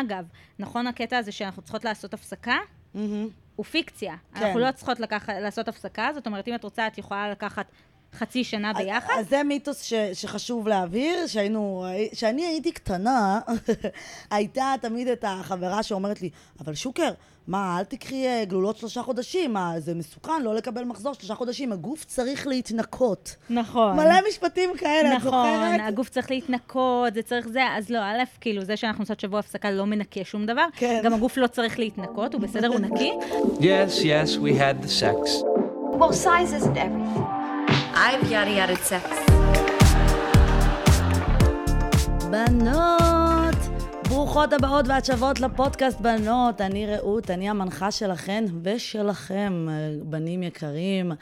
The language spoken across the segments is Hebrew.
אגב, נכון הקטע הזה שאנחנו צריכות לעשות הפסקה? הוא פיקציה. כן. אנחנו לא צריכות לקח, לעשות הפסקה, זאת אומרת, אם את רוצה, את יכולה לקחת חצי שנה ביחד. אז זה מיתוס ש, שחשוב להבהיר, שהיינו, שאני הייתי קטנה, הייתה תמיד את החברה שאומרת לי, אבל שוקר, מה, אל תקחי אה, גלולות שלושה חודשים, מה, זה מסוכן לא לקבל מחזור שלושה חודשים, הגוף צריך להתנקות. נכון. מלא משפטים כאלה, את נכון, זוכרת? הגוף צריך להתנקות, זה צריך זה, אז לא, א', כאילו, זה שאנחנו עושות שבוע הפסקה לא מנקה שום דבר. כן. גם הגוף לא צריך להתנקות, הוא בסדר, הוא נקי. Yes, yes, we had the sex. Well, size isn't everything. I've yada yada sex. בנות, ברוכות הבאות והשבות לפודקאסט בנות. אני רעות, אני המנחה שלכן ושלכם, בנים יקרים.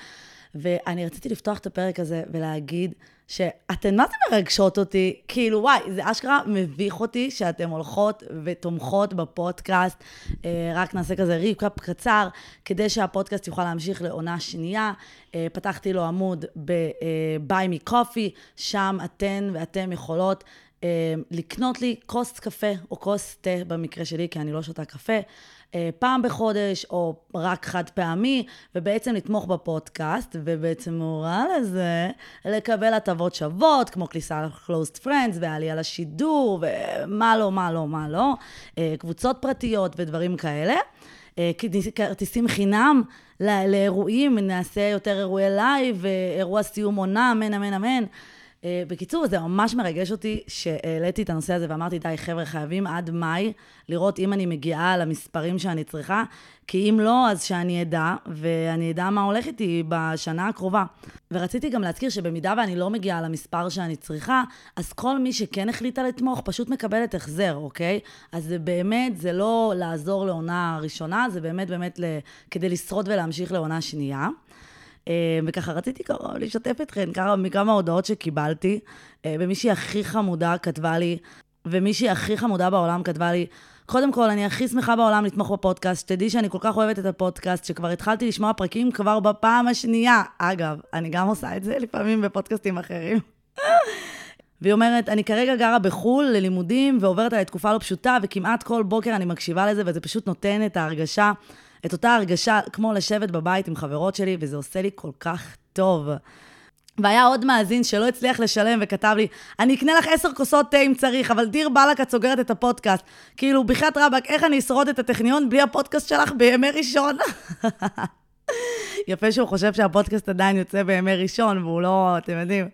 ואני רציתי לפתוח את הפרק הזה ולהגיד שאתן מה זה מרגשות אותי? כאילו, וואי, זה אשכרה מביך אותי שאתן הולכות ותומכות בפודקאסט. אה, רק נעשה כזה ריקאפ קצר, כדי שהפודקאסט יוכל להמשיך לעונה שנייה. אה, פתחתי לו עמוד ב-Buy Me Coffee, שם אתן ואתם יכולות אה, לקנות לי כוס קפה או כוס תה במקרה שלי, כי אני לא שותה קפה, אה, פעם בחודש או רק חד פעמי, ובעצם לתמוך בפודקאסט, ובעצם מורה לזה לקבל הטבות שוות, כמו כניסה ל-closed friends ועלייה לשידור, ומה לא, מה לא, מה לא, אה, קבוצות פרטיות ודברים כאלה. אה, כרטיסים חינם לא- לאירועים, נעשה יותר אירועי live, אה, אירוע סיום עונה, אמן, אמן, אמן. אה, בקיצור, זה ממש מרגש אותי שהעליתי את הנושא הזה ואמרתי, די, חבר'ה, חייבים עד מאי לראות אם אני מגיעה למספרים שאני צריכה, כי אם לא, אז שאני אדע, ואני אדע מה הולך איתי בשנה הקרובה. ורציתי גם להזכיר שבמידה ואני לא מגיעה למספר שאני צריכה, אז כל מי שכן החליטה לתמוך פשוט מקבלת החזר, אוקיי? אז זה באמת, זה לא לעזור לעונה ראשונה, זה באמת באמת ל... כדי לשרוד ולהמשיך לעונה שנייה. אה, וככה רציתי ככה לשתף אתכן כמה, מכמה הודעות שקיבלתי, אה, ומישהי הכי חמודה כתבה לי, ומישהי הכי חמודה בעולם כתבה לי, קודם כל, אני הכי שמחה בעולם לתמוך בפודקאסט. שתדעי שאני כל כך אוהבת את הפודקאסט, שכבר התחלתי לשמוע פרקים כבר בפעם השנייה. אגב, אני גם עושה את זה לפעמים בפודקאסטים אחרים. והיא אומרת, אני כרגע גרה בחו"ל ללימודים ועוברת עליי תקופה לא פשוטה, וכמעט כל בוקר אני מקשיבה לזה, וזה פשוט נותן את ההרגשה, את אותה הרגשה כמו לשבת בבית עם חברות שלי, וזה עושה לי כל כך טוב. והיה עוד מאזין שלא הצליח לשלם וכתב לי, אני אקנה לך עשר כוסות תה אם צריך, אבל דיר באלק את סוגרת את הפודקאסט. כאילו, בחייאת רבאק, איך אני אשרוד את הטכניון בלי הפודקאסט שלך בימי ראשון? יפה שהוא חושב שהפודקאסט עדיין יוצא בימי ראשון, והוא לא, אתם יודעים,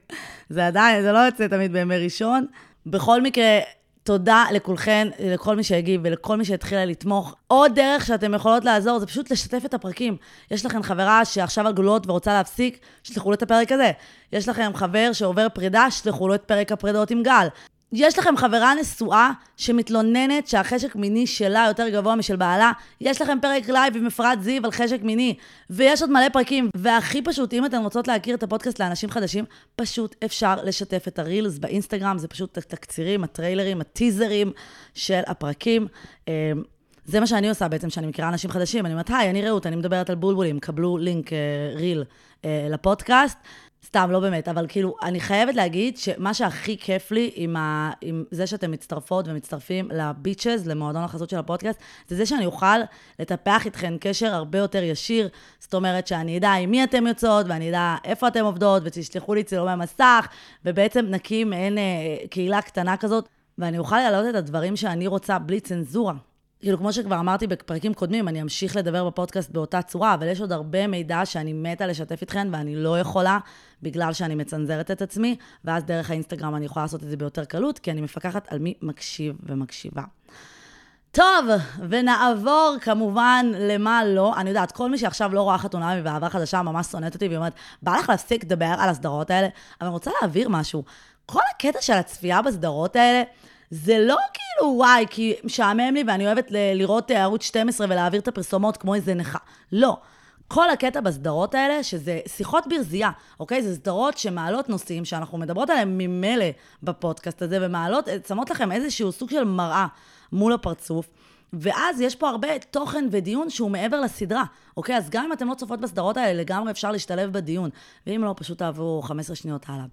זה עדיין, זה לא יוצא תמיד בימי ראשון. בכל מקרה, תודה לכולכן, לכל מי שהגיב ולכל מי שהתחילה לתמוך. עוד דרך שאתם יכולות לעזור זה פשוט לשתף את הפרקים. יש לכם חברה שעכשיו על ורוצה להפסיק, שלחו לו את הפרק הזה. יש לכם חבר שעובר פרידה, שלחו לו את פרק הפרידות עם גל. יש לכם חברה נשואה שמתלוננת שהחשק מיני שלה יותר גבוה משל בעלה, יש לכם פרק live עם אפרת זיו על חשק מיני, ויש עוד מלא פרקים. והכי פשוט, אם אתן רוצות להכיר את הפודקאסט לאנשים חדשים, פשוט אפשר לשתף את הרילס באינסטגרם, זה פשוט התקצירים, הטריילרים, הטיזרים של הפרקים. אה, זה מה שאני עושה בעצם, שאני מכירה אנשים חדשים. אני אומרת, היי, אני רעות, אני מדברת על בולבולים, קבלו לינק אה, ריל אה, לפודקאסט. סתם, לא באמת, אבל כאילו, אני חייבת להגיד שמה שהכי כיף לי עם, ה... עם זה שאתם מצטרפות ומצטרפים לביצ'ז, למועדון החסות של הפודקאסט, זה זה שאני אוכל לטפח איתכן קשר הרבה יותר ישיר. זאת אומרת שאני אדע עם מי אתן יוצאות, ואני אדע איפה אתן עובדות, ותשלחו לי צילומי מסך, ובעצם נקים מעין אה, קהילה קטנה כזאת, ואני אוכל להעלות את הדברים שאני רוצה בלי צנזורה. כאילו, כמו שכבר אמרתי בפרקים קודמים, אני אמשיך לדבר בפודקאסט באותה צורה, אבל יש עוד הרבה מידע שאני מתה לשתף איתכן, ואני לא יכולה, בגלל שאני מצנזרת את עצמי, ואז דרך האינסטגרם אני יכולה לעשות את זה ביותר קלות, כי אני מפקחת על מי מקשיב ומקשיבה. טוב, ונעבור כמובן למה לא. אני יודעת, כל מי שעכשיו לא רואה חתונה מבעבר חדשה ממש שונאת אותי, והיא אומרת, בא לך להפסיק לדבר על הסדרות האלה, אבל אני רוצה להעביר משהו. כל הקטע של הצפייה בסדרות האלה, זה לא כאילו, וואי, כי משעמם לי ואני אוהבת ל- לראות אה, ערוץ 12 ולהעביר את הפרסומות כמו איזה נכה. לא. כל הקטע בסדרות האלה, שזה שיחות ברזייה, אוקיי? זה סדרות שמעלות נושאים שאנחנו מדברות עליהם ממילא בפודקאסט הזה, ומעלות, אה, שמות לכם איזשהו סוג של מראה מול הפרצוף. ואז יש פה הרבה תוכן ודיון שהוא מעבר לסדרה, אוקיי? אז גם אם אתם לא צופות בסדרות האלה, לגמרי אפשר להשתלב בדיון. ואם לא, פשוט תעברו 15 שניות הלאה.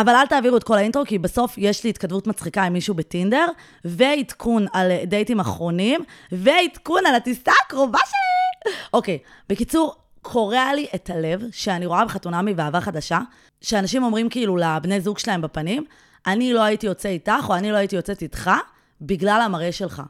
אבל אל תעבירו את כל האינטרו, כי בסוף יש לי התכתבות מצחיקה עם מישהו בטינדר, ועדכון על דייטים אחרונים, ועדכון על הטיסה הקרובה שלי. אוקיי, בקיצור, קורע לי את הלב שאני רואה בחתונמי ואהבה חדשה, שאנשים אומרים כאילו לבני זוג שלהם בפנים, אני לא הייתי יוצא איתך, או אני לא הייתי יוצאת איתך, בגלל המראה שלך.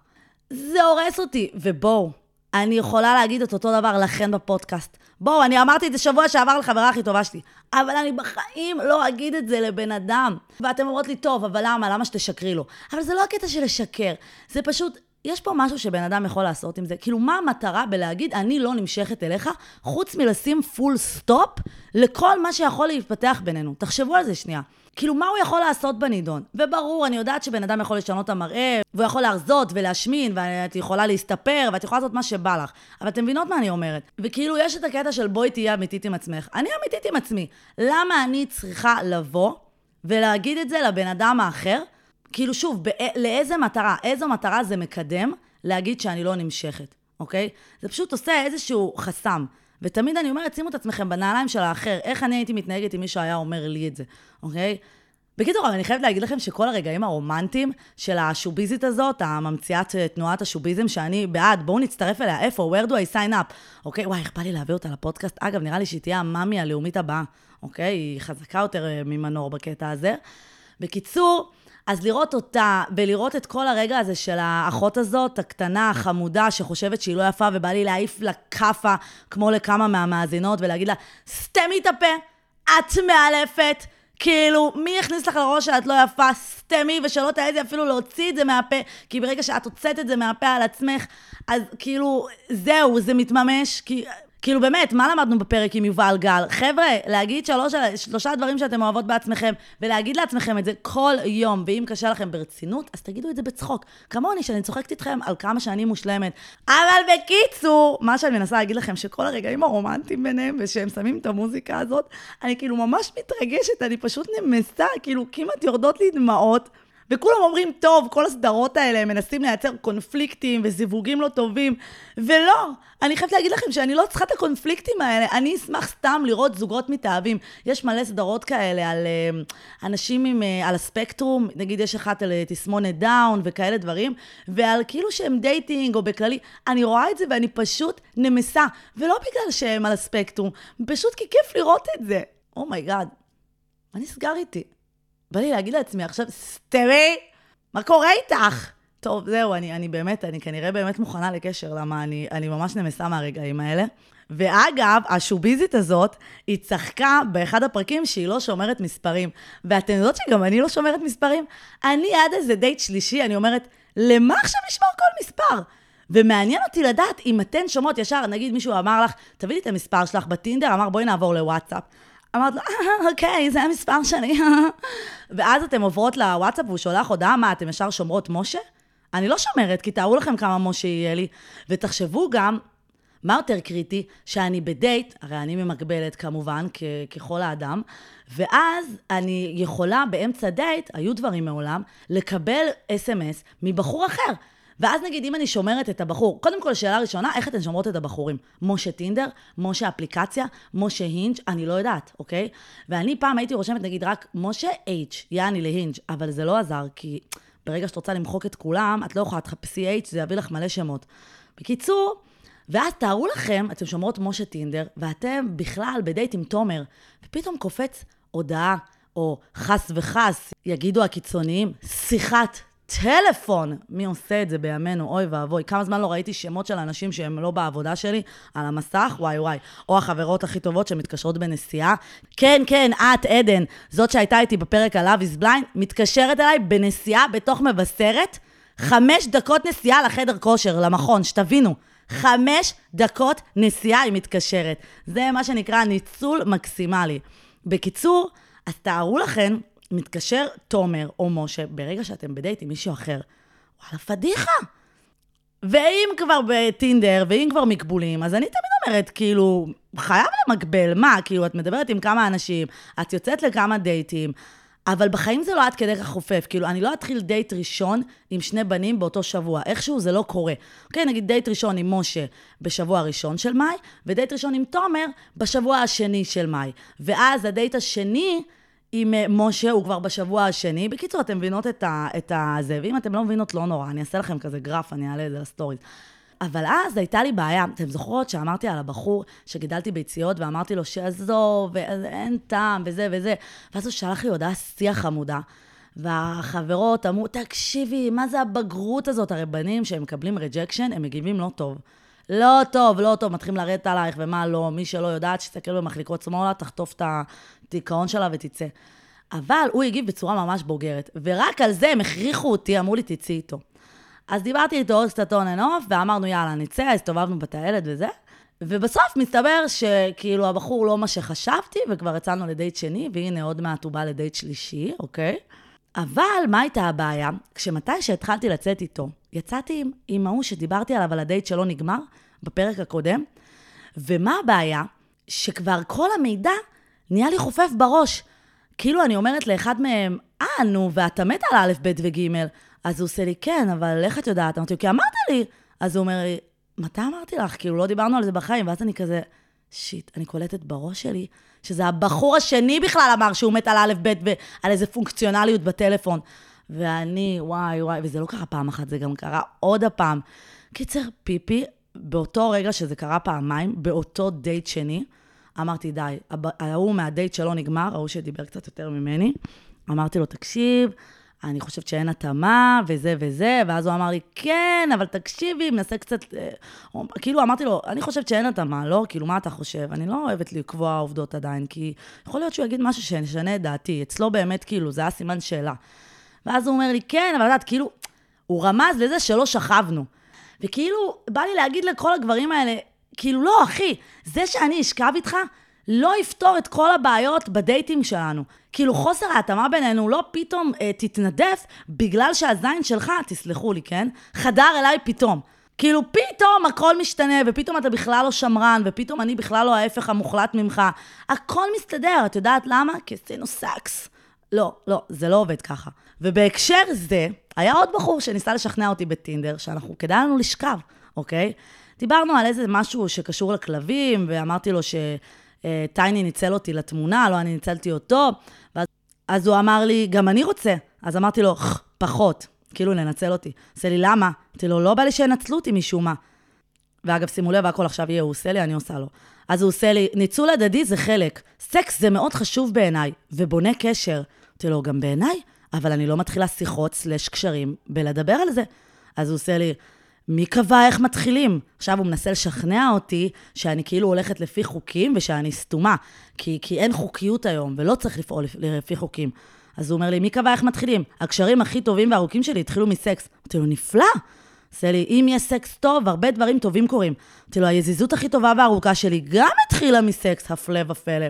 זה הורס אותי, ובואו, אני יכולה להגיד את אותו דבר לכן בפודקאסט. בואו, אני אמרתי את זה שבוע שעבר לחברה הכי טובה שלי, אבל אני בחיים לא אגיד את זה לבן אדם. ואתם אומרות לי, טוב, אבל למה? למה שתשקרי לו? אבל זה לא הקטע של לשקר, זה פשוט... יש פה משהו שבן אדם יכול לעשות עם זה. כאילו, מה המטרה בלהגיד, אני לא נמשכת אליך, חוץ מלשים full stop לכל מה שיכול להתפתח בינינו? תחשבו על זה שנייה. כאילו, מה הוא יכול לעשות בנידון? וברור, אני יודעת שבן אדם יכול לשנות את המראה, והוא יכול להרזות ולהשמין, ואת יכולה להסתפר, ואת יכולה לעשות מה שבא לך. אבל אתם מבינות מה אני אומרת? וכאילו, יש את הקטע של בואי תהיי אמיתית עם עצמך. אני אמיתית עם עצמי. למה אני צריכה לבוא ולהגיד את זה לבן אדם האחר? כאילו, שוב, בא, לאיזה מטרה, איזו מטרה זה מקדם להגיד שאני לא נמשכת, אוקיי? זה פשוט עושה איזשהו חסם. ותמיד אני אומרת, שימו את עצמכם בנעליים של האחר, איך אני הייתי מתנהגת אם מישהו היה אומר לי את זה, אוקיי? בקיצור, אבל אני חייבת להגיד לכם שכל הרגעים הרומנטיים של השוביזית הזאת, הממציאת אה, תנועת השוביזם, שאני בעד, בואו נצטרף אליה, איפה? where do I sign up? אוקיי, וואי, איך בא לי להביא אותה לפודקאסט? אגב, נראה לי שהיא תהיה המאמי הלאומית הבאה, אוקיי? היא חזקה יותר אה, ממנור בקטע הזה. בקיצור, אז לראות אותה, ולראות את כל הרגע הזה של האחות הזאת, הקטנה, החמודה, שחושבת שהיא לא יפה, ובא לי להעיף לה כאפה, כמו לכמה מהמאזינות, ולהגיד לה, סתמי את הפה, את מאלפת. כאילו, מי יכניס לך לראש שאת לא יפה? סתמי, ושלא תעזי אפילו להוציא את זה מהפה, כי ברגע שאת הוצאת את זה מהפה על עצמך, אז כאילו, זהו, זה מתממש, כי כאילו באמת, מה למדנו בפרק עם יובל גל? חבר'ה, להגיד שלוש, שלושה דברים שאתם אוהבות בעצמכם, ולהגיד לעצמכם את זה כל יום, ואם קשה לכם ברצינות, אז תגידו את זה בצחוק. כמוני, שאני צוחקת איתכם על כמה שאני מושלמת. אבל בקיצור, מה שאני מנסה להגיד לכם, שכל הרגעים הרומנטיים ביניהם, ושהם שמים את המוזיקה הזאת, אני כאילו ממש מתרגשת, אני פשוט נמסה, כאילו כמעט יורדות לי דמעות. וכולם אומרים, טוב, כל הסדרות האלה, מנסים לייצר קונפליקטים וזיווגים לא טובים, ולא, אני חייבת להגיד לכם שאני לא צריכה את הקונפליקטים האלה, אני אשמח סתם לראות זוגות מתאהבים. יש מלא סדרות כאלה על uh, אנשים עם, uh, על הספקטרום, נגיד יש אחת על uh, תסמונת דאון וכאלה דברים, ועל כאילו שהם dating או בכללי, אני רואה את זה ואני פשוט נמסה, ולא בגלל שהם על הספקטרום, פשוט כי כיף לראות את זה. oh my god, oh מה נסגר איתי? בא לי להגיד לעצמי עכשיו, סתמי, מה קורה איתך? טוב, זהו, אני, אני באמת, אני כנראה באמת מוכנה לקשר, למה אני, אני ממש נמסה מהרגעים האלה. ואגב, השוביזית הזאת, היא צחקה באחד הפרקים שהיא לא שומרת מספרים. ואתן יודעות שגם אני לא שומרת מספרים? אני עד איזה דייט שלישי, אני אומרת, למה עכשיו לשמור כל מספר? ומעניין אותי לדעת אם אתן שומעות ישר, נגיד מישהו אמר לך, תביאי לי את המספר שלך בטינדר, אמר בואי נעבור לוואטסאפ. אמרת לו, אה, אוקיי, זה המספר שלי. ואז אתן עוברות לוואטסאפ והוא שולח הודעה, מה, אתן ישר שומרות משה? אני לא שומרת, כי תארו לכם כמה משה יהיה לי. ותחשבו גם, מה יותר קריטי? שאני בדייט, הרי אני ממקבלת כמובן, כ- ככל האדם, ואז אני יכולה באמצע דייט, היו דברים מעולם, לקבל אס.אם.אס מבחור אחר. ואז נגיד, אם אני שומרת את הבחור, קודם כל, שאלה ראשונה, איך אתן שומרות את הבחורים? משה טינדר, משה אפליקציה, משה הינג', אני לא יודעת, אוקיי? ואני פעם הייתי רושמת, נגיד, רק משה H, יעני להינג', אבל זה לא עזר, כי ברגע שאת רוצה למחוק את כולם, את לא יכולה, תחפשי H, זה יביא לך מלא שמות. בקיצור, ואז תארו לכם, אתם שומרות משה טינדר, ואתם בכלל בדייט עם תומר, ופתאום קופץ הודעה, או חס וחס, יגידו הקיצוניים, שיחת טלפון. מי עושה את זה בימינו? אוי ואבוי. כמה זמן לא ראיתי שמות של אנשים שהם לא בעבודה שלי על המסך? וואי וואי. או החברות הכי טובות שמתקשרות בנסיעה. כן, כן, את, עדן, זאת שהייתה איתי בפרק על Love is Blind, מתקשרת אליי בנסיעה בתוך מבשרת, חמש דקות נסיעה לחדר כושר, למכון, שתבינו. חמש דקות נסיעה היא מתקשרת. זה מה שנקרא ניצול מקסימלי. בקיצור, אז תארו לכם מתקשר תומר או משה, ברגע שאתם בדייט עם מישהו אחר, וואלה, פדיחה. ואם כבר בטינדר, ואם כבר מקבולים, אז אני תמיד אומרת, כאילו, חייב למקבל, מה? כאילו, את מדברת עם כמה אנשים, את יוצאת לכמה דייטים, אבל בחיים זה לא עד כדי כך חופף. כאילו, אני לא אתחיל דייט ראשון עם שני בנים באותו שבוע. איכשהו זה לא קורה. אוקיי, נגיד דייט ראשון עם משה בשבוע הראשון של מאי, ודייט ראשון עם תומר בשבוע השני של מאי. ואז הדייט השני עם אה, משה, הוא כבר בשבוע השני. בקיצור, אתם מבינות את, ה, את הזה, ואם אתם לא מבינות, לא נורא, אני אעשה לכם כזה גרף, אני אעלה את זה ל stories. אבל אז הייתה לי בעיה. אתם זוכרות שאמרתי על הבחור שגידלתי ביציות, ואמרתי לו שעזוב, ואין טעם, וזה וזה, ואז הוא שלח לי הודעה שיא חמודה. והחברות אמרו, תקשיבי, מה זה הבגרות הזאת? הרי בנים שהם מקבלים rejection, הם מגיבים לא טוב. לא טוב, לא טוב, מתחילים לרדת עלייך, ומה לא, מי שלא יודעת, שתסתכל במחליקות שמאלה, תחטוף את הדיכאון שלה ותצא. אבל הוא הגיב בצורה ממש בוגרת, ורק על זה הם הכריחו אותי, אמרו לי, תצאי איתו. אז דיברתי איתו עוד קצת און אנ אוף, ואמרנו, יאללה, נצא, הסתובבנו בטיילת וזה. ובסוף מסתבר שכאילו הבחור לא מה שחשבתי, וכבר יצאנו לדייט שני, והנה עוד מעט הוא בא לדייט שלישי, אוקיי? אבל מה הייתה הבעיה? כשמתי שהתחלתי לצאת איתו, יצאתי עם, עם ההוא שדיברתי עליו, על הדייט שלא נגמר, בפרק הקודם, ומה הבעיה? שכבר כל המידע נהיה לי חופף בראש. כאילו אני אומרת לאחד מהם, אה, נו, ואתה מת על א', ב' וג'. אז הוא עושה לי, כן, אבל איך את יודעת? אמרתי לו, כי אמרת לי. אז הוא אומר לי, מתי אמרתי לך? כאילו, לא דיברנו על זה בחיים. ואז אני כזה, שיט, אני קולטת בראש שלי, שזה הבחור השני בכלל אמר שהוא מת על א', ב' ועל איזה פונקציונליות בטלפון. ואני, וואי, וואי, וזה לא קרה פעם אחת, זה גם קרה עוד הפעם. קיצר, פיפי, באותו רגע שזה קרה פעמיים, באותו דייט שני, אמרתי, די, ההוא מהדייט שלא נגמר, ההוא שדיבר קצת יותר ממני, אמרתי לו, תקשיב, אני חושבת שאין התאמה, וזה וזה, ואז הוא אמר לי, כן, אבל תקשיבי, מנסה קצת... אה, כאילו, אמרתי לו, אני חושבת שאין התאמה, לא? כאילו, מה אתה חושב? אני לא אוהבת לקבוע עובדות עדיין, כי יכול להיות שהוא יגיד משהו שישנה את דעתי. אצלו באמת, כאילו, זה היה סימן שאלה. ואז הוא אומר לי, כן, אבל את כאילו, הוא רמז לזה שלא שכבנו. וכאילו, בא לי להגיד לכל הגברים האלה, כאילו, לא, אחי, זה שאני אשכב איתך, לא יפתור את כל הבעיות בדייטים שלנו. כאילו, חוסר ההתאמה בינינו לא פתאום אה, תתנדף בגלל שהזין שלך, תסלחו לי, כן? חדר אליי פתאום. כאילו, פתאום הכל משתנה, ופתאום אתה בכלל לא שמרן, ופתאום אני בכלל לא ההפך המוחלט ממך. הכל מסתדר, את יודעת למה? כי עשינו סקס. לא, לא, זה לא עובד ככה. ובהקשר זה, היה עוד בחור שניסה לשכנע אותי בטינדר, שאנחנו, כדאי לנו לשכב, אוקיי? דיברנו על איזה משהו שקשור לכלבים, ואמרתי לו שטייני ניצל אותי לתמונה, לא אני ניצלתי אותו. ואז אז הוא אמר לי, גם אני רוצה. אז אמרתי לו, פחות, כאילו לנצל אותי. עושה לי, למה? אמרתי לו, לא בא לי שינצלו אותי משום מה. ואגב, שימו לב, הכל עכשיו יהיה, הוא עושה לי, אני עושה לו. אז הוא עושה לי, ניצול הדדי זה חלק. סקס זה מאוד חשוב בעיניי, ובונה קשר. אמרתי לו, גם בעיניי, אבל אני לא מתחילה שיחות סלש קשרים בלדבר על זה. אז הוא עושה לי, מי קבע איך מתחילים? עכשיו הוא מנסה לשכנע אותי שאני כאילו הולכת לפי חוקים ושאני סתומה, כי, כי אין חוקיות היום ולא צריך לפעול לפי חוקים. אז הוא אומר לי, מי קבע איך מתחילים? הקשרים הכי טובים והארוכים שלי התחילו מסקס. אמרתי לו, נפלא. עושה לי, אם יש סקס טוב, הרבה דברים טובים קורים. אמרתי לו, היזיזות הכי טובה והארוכה שלי גם התחילה מסקס, הפלא ופלא.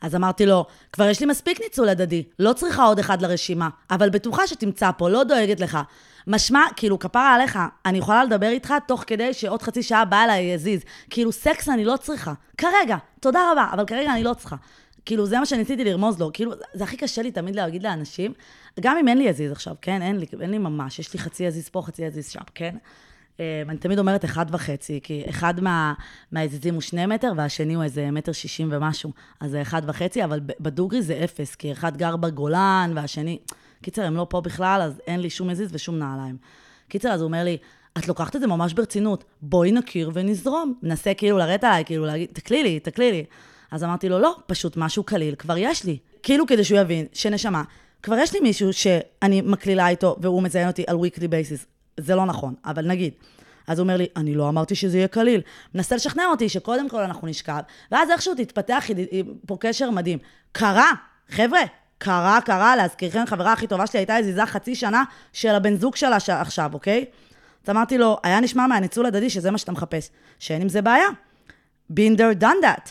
אז אמרתי לו, כבר יש לי מספיק ניצול הדדי, לא צריכה עוד אחד לרשימה, אבל בטוחה שתמצא פה, לא דואגת לך. משמע, כאילו, כפרה עליך, אני יכולה לדבר איתך תוך כדי שעוד חצי שעה בא אליי יזיז. כאילו, סקס אני לא צריכה. כרגע, תודה רבה, אבל כרגע אני לא צריכה. כאילו, זה מה שניסיתי לרמוז לו. כאילו, זה הכי קשה לי תמיד להגיד לאנשים, גם אם אין לי יזיז עכשיו, כן? אין לי, אין לי ממש, יש לי חצי יזיז פה, חצי יזיז שם, כן? אה, ואני תמיד אומרת אחד וחצי, כי אחד מה, מהיזיזים הוא שני מטר, והשני הוא איזה מטר שישים ומשהו. אז זה אחד וחצי, אבל בדוגרי זה אפס, כי אחד גר בגולן, והשני... קיצר, הם לא פה בכלל, אז אין לי שום מזיז ושום נעליים. קיצר, אז הוא אומר לי, את לוקחת את זה ממש ברצינות, בואי נכיר ונזרום. מנסה כאילו לרדת עליי, כאילו להגיד, תקלי לי, תקלי לי. אז אמרתי לו, לא, פשוט משהו קליל, כבר יש לי. כאילו כדי שהוא יבין, שנשמה, כבר יש לי מישהו שאני מקלילה איתו והוא מציין אותי על weekly basis. זה לא נכון, אבל נגיד. אז הוא אומר לי, אני לא אמרתי שזה יהיה קליל. מנסה לשכנע אותי שקודם כל אנחנו נשכב, ואז איכשהו תתפתח פה קשר מדהים. קרה, חבר'ה, קרה, קרה, להזכירכם, חברה הכי טובה שלי הייתה הזיזה חצי שנה של הבן זוג שלה ש... עכשיו, אוקיי? אז אמרתי לו, היה נשמע מהניצול הדדי שזה מה שאתה מחפש, שאין עם זה בעיה. been there, done that.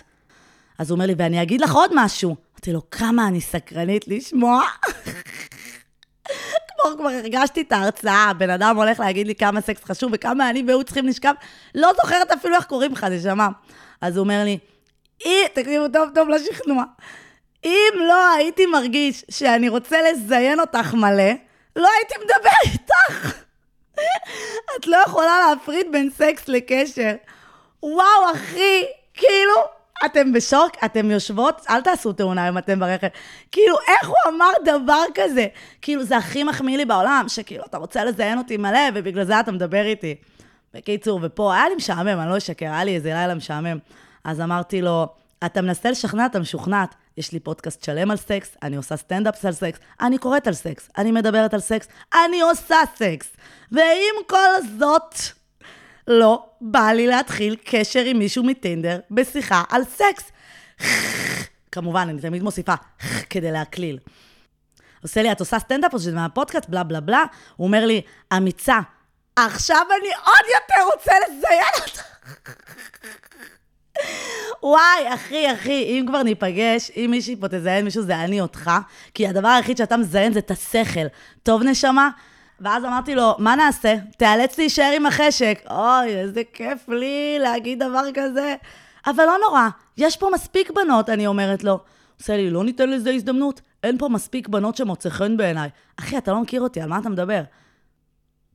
אז הוא אומר לי, ואני אגיד לך עוד משהו. אמרתי לו, כמה אני סקרנית לשמוע. כמו כבר הרגשתי את ההרצאה, הבן אדם הולך להגיד לי כמה סקס חשוב וכמה אני והוא צריכים לשכב, לא זוכרת אפילו איך קוראים לך, נשמה. אז הוא אומר לי, אי, תקשיבו טוב טוב לשכנוע. אם לא הייתי מרגיש שאני רוצה לזיין אותך מלא, לא הייתי מדבר איתך. את לא יכולה להפריד בין סקס לקשר. וואו, אחי, כאילו, אתם בשוק, אתם יושבות, אל תעשו תאונה אם אתם ברכב. כאילו, איך הוא אמר דבר כזה? כאילו, זה הכי מחמיא לי בעולם, שכאילו, אתה רוצה לזיין אותי מלא, ובגלל זה אתה מדבר איתי. בקיצור, ופה היה לי משעמם, אני לא אשקר, היה לי איזה לילה משעמם. אז אמרתי לו, אתה מנסה לשכנע, את המשוכנעת. יש לי פודקאסט שלם על סקס, אני עושה standups על סקס, אני קוראת על סקס, אני מדברת על סקס, אני עושה סקס. ועם כל זאת, לא בא לי להתחיל קשר עם מישהו מטינדר בשיחה על סקס. כמובן, אני תמיד מוסיפה כדי להקליל. עושה לי, את עושה סטנדאפ או שזה מהפודקאסט, בלה בלה בלה. הוא אומר לי, אמיצה, עכשיו אני עוד יותר רוצה לזיין אותך. וואי, אחי, אחי, אם כבר ניפגש, אם מישהי פה תזיין מישהו, זה אני אותך, כי הדבר היחיד שאתה מזיין זה את השכל. טוב, נשמה? ואז אמרתי לו, מה נעשה? תיאלץ להישאר עם החשק. אוי, איזה כיף לי להגיד דבר כזה. אבל לא נורא, יש פה מספיק בנות, אני אומרת לו. עושה לי, לא ניתן לזה הזדמנות? אין פה מספיק בנות שמוצא חן בעיניי. אחי, אתה לא מכיר אותי, על מה אתה מדבר?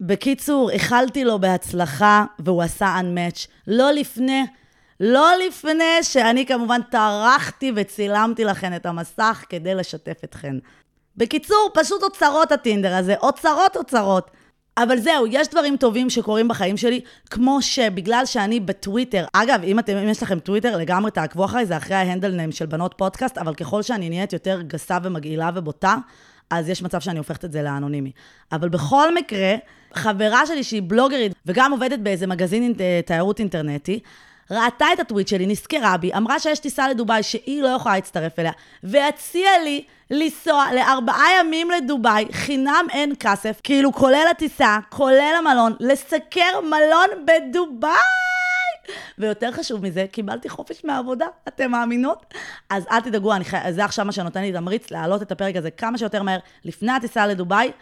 בקיצור, איחלתי לו בהצלחה, והוא עשה unmatch. לא לפני, לא לפני שאני כמובן טרחתי וצילמתי לכן את המסך כדי לשתף אתכן. בקיצור, פשוט אוצרות הטינדר הזה, אוצרות אוצרות. אבל זהו, יש דברים טובים שקורים בחיים שלי, כמו שבגלל שאני בטוויטר, אגב, אם, אתם, אם יש לכם טוויטר, לגמרי תעקבו אחריי, זה אחרי ההנדל ניים של בנות פודקאסט, אבל ככל שאני נהיית יותר גסה ומגעילה ובוטה, אז יש מצב שאני הופכת את זה לאנונימי. אבל בכל מקרה, חברה שלי שהיא בלוגרית וגם עובדת באיזה מגזין אה, תיירות אינטרנטי, ראתה את הטוויט שלי, נזכרה בי, אמרה שיש טיסה לדובאי שהיא לא יכולה להצטרף אליה, והציעה לי לנסוע לארבעה ימים לדובאי, חינם אין כסף, כאילו כולל הטיסה, כולל המלון, לסקר מלון בדובאי! ויותר חשוב מזה, קיבלתי חופש מהעבודה, אתם מאמינות? אז אל תדאגו, חי... זה עכשיו מה שנותן לי תמריץ להעלות את הפרק הזה כמה שיותר מהר לפני הטיסה לדובאי.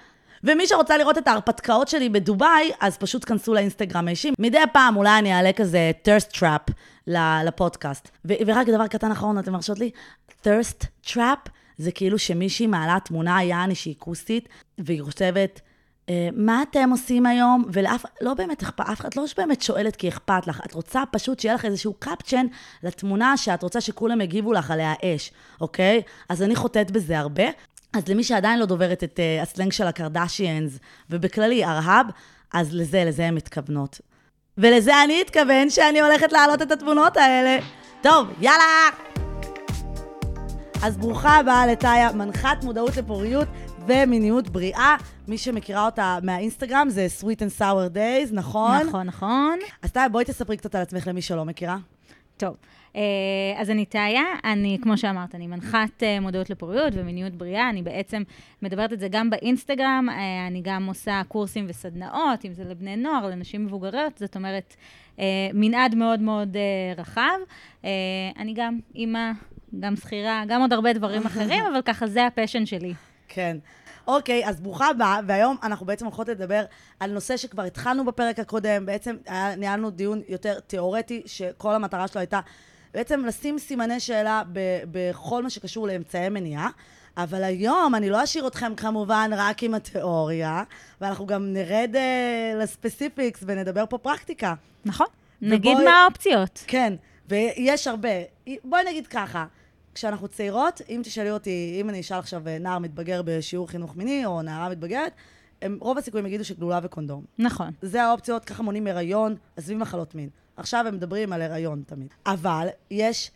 ומי שרוצה לראות את ההרפתקאות שלי בדובאי, אז פשוט כנסו לאינסטגרם האישי. מדי פעם אולי אני אעלה כזה thirst trap לפודקאסט. ו- ורק דבר קטן אחרון, אתם מרשות לי? thirst trap זה כאילו שמישהי מעלה תמונה יעני שהיא כוסית, והיא חושבת, אה, מה אתם עושים היום? ולאף, לא באמת אכפת, אף אחד לא באמת שואלת כי אכפת לך, את רוצה פשוט שיהיה לך איזשהו קפצ'ן לתמונה שאת רוצה שכולם יגיבו לך עליה אש, אוקיי? אז אני חוטאת בזה הרבה. אז למי שעדיין לא דוברת את uh, הסלנג של הקרדשיאנס, ובכללי ארהב, אז לזה, לזה הן מתכוונות. ולזה אני אתכוון שאני הולכת להעלות את התמונות האלה. טוב, יאללה! אז ברוכה הבאה לטאיה, מנחת מודעות לפוריות ומיניות בריאה. מי שמכירה אותה מהאינסטגרם זה sweet and sour days, נכון? נכון, נכון. אז טאיה, בואי תספרי קצת על עצמך למי שלא מכירה. טוב, אה, אז אני טאיה, אני, כמו שאמרת, אני מנחת אה, מודעות לפוריות ומיניות בריאה, אני בעצם מדברת את זה גם באינסטגרם, אה, אני גם עושה קורסים וסדנאות, אם זה לבני נוער, לנשים מבוגרות, זאת אומרת, מנעד מאוד מאוד רחב. אני גם אימא, גם שכירה, גם עוד הרבה דברים אחרים, אבל ככה זה הפשן שלי. כן. אוקיי, אז ברוכה הבאה, והיום אנחנו בעצם הולכות לדבר על נושא שכבר התחלנו בפרק הקודם, בעצם ניהלנו דיון יותר תיאורטי, שכל המטרה שלו הייתה בעצם לשים סימני שאלה ב, בכל מה שקשור לאמצעי מניעה. אבל היום אני לא אשאיר אתכם כמובן רק עם התיאוריה, ואנחנו גם נרד uh, לספציפיקס ונדבר פה פרקטיקה. נכון. ובואי... נגיד מה האופציות. כן, ויש הרבה. בואי נגיד ככה, כשאנחנו צעירות, אם תשאלי אותי, אם אני אשאל עכשיו אה, נער מתבגר בשיעור חינוך מיני, או נערה מתבגרת, הם, רוב הסיכויים יגידו שגלולה וקונדום. נכון. זה האופציות, ככה מונים הריון, עזבי מחלות מין. עכשיו הם מדברים על הריון תמיד. אבל יש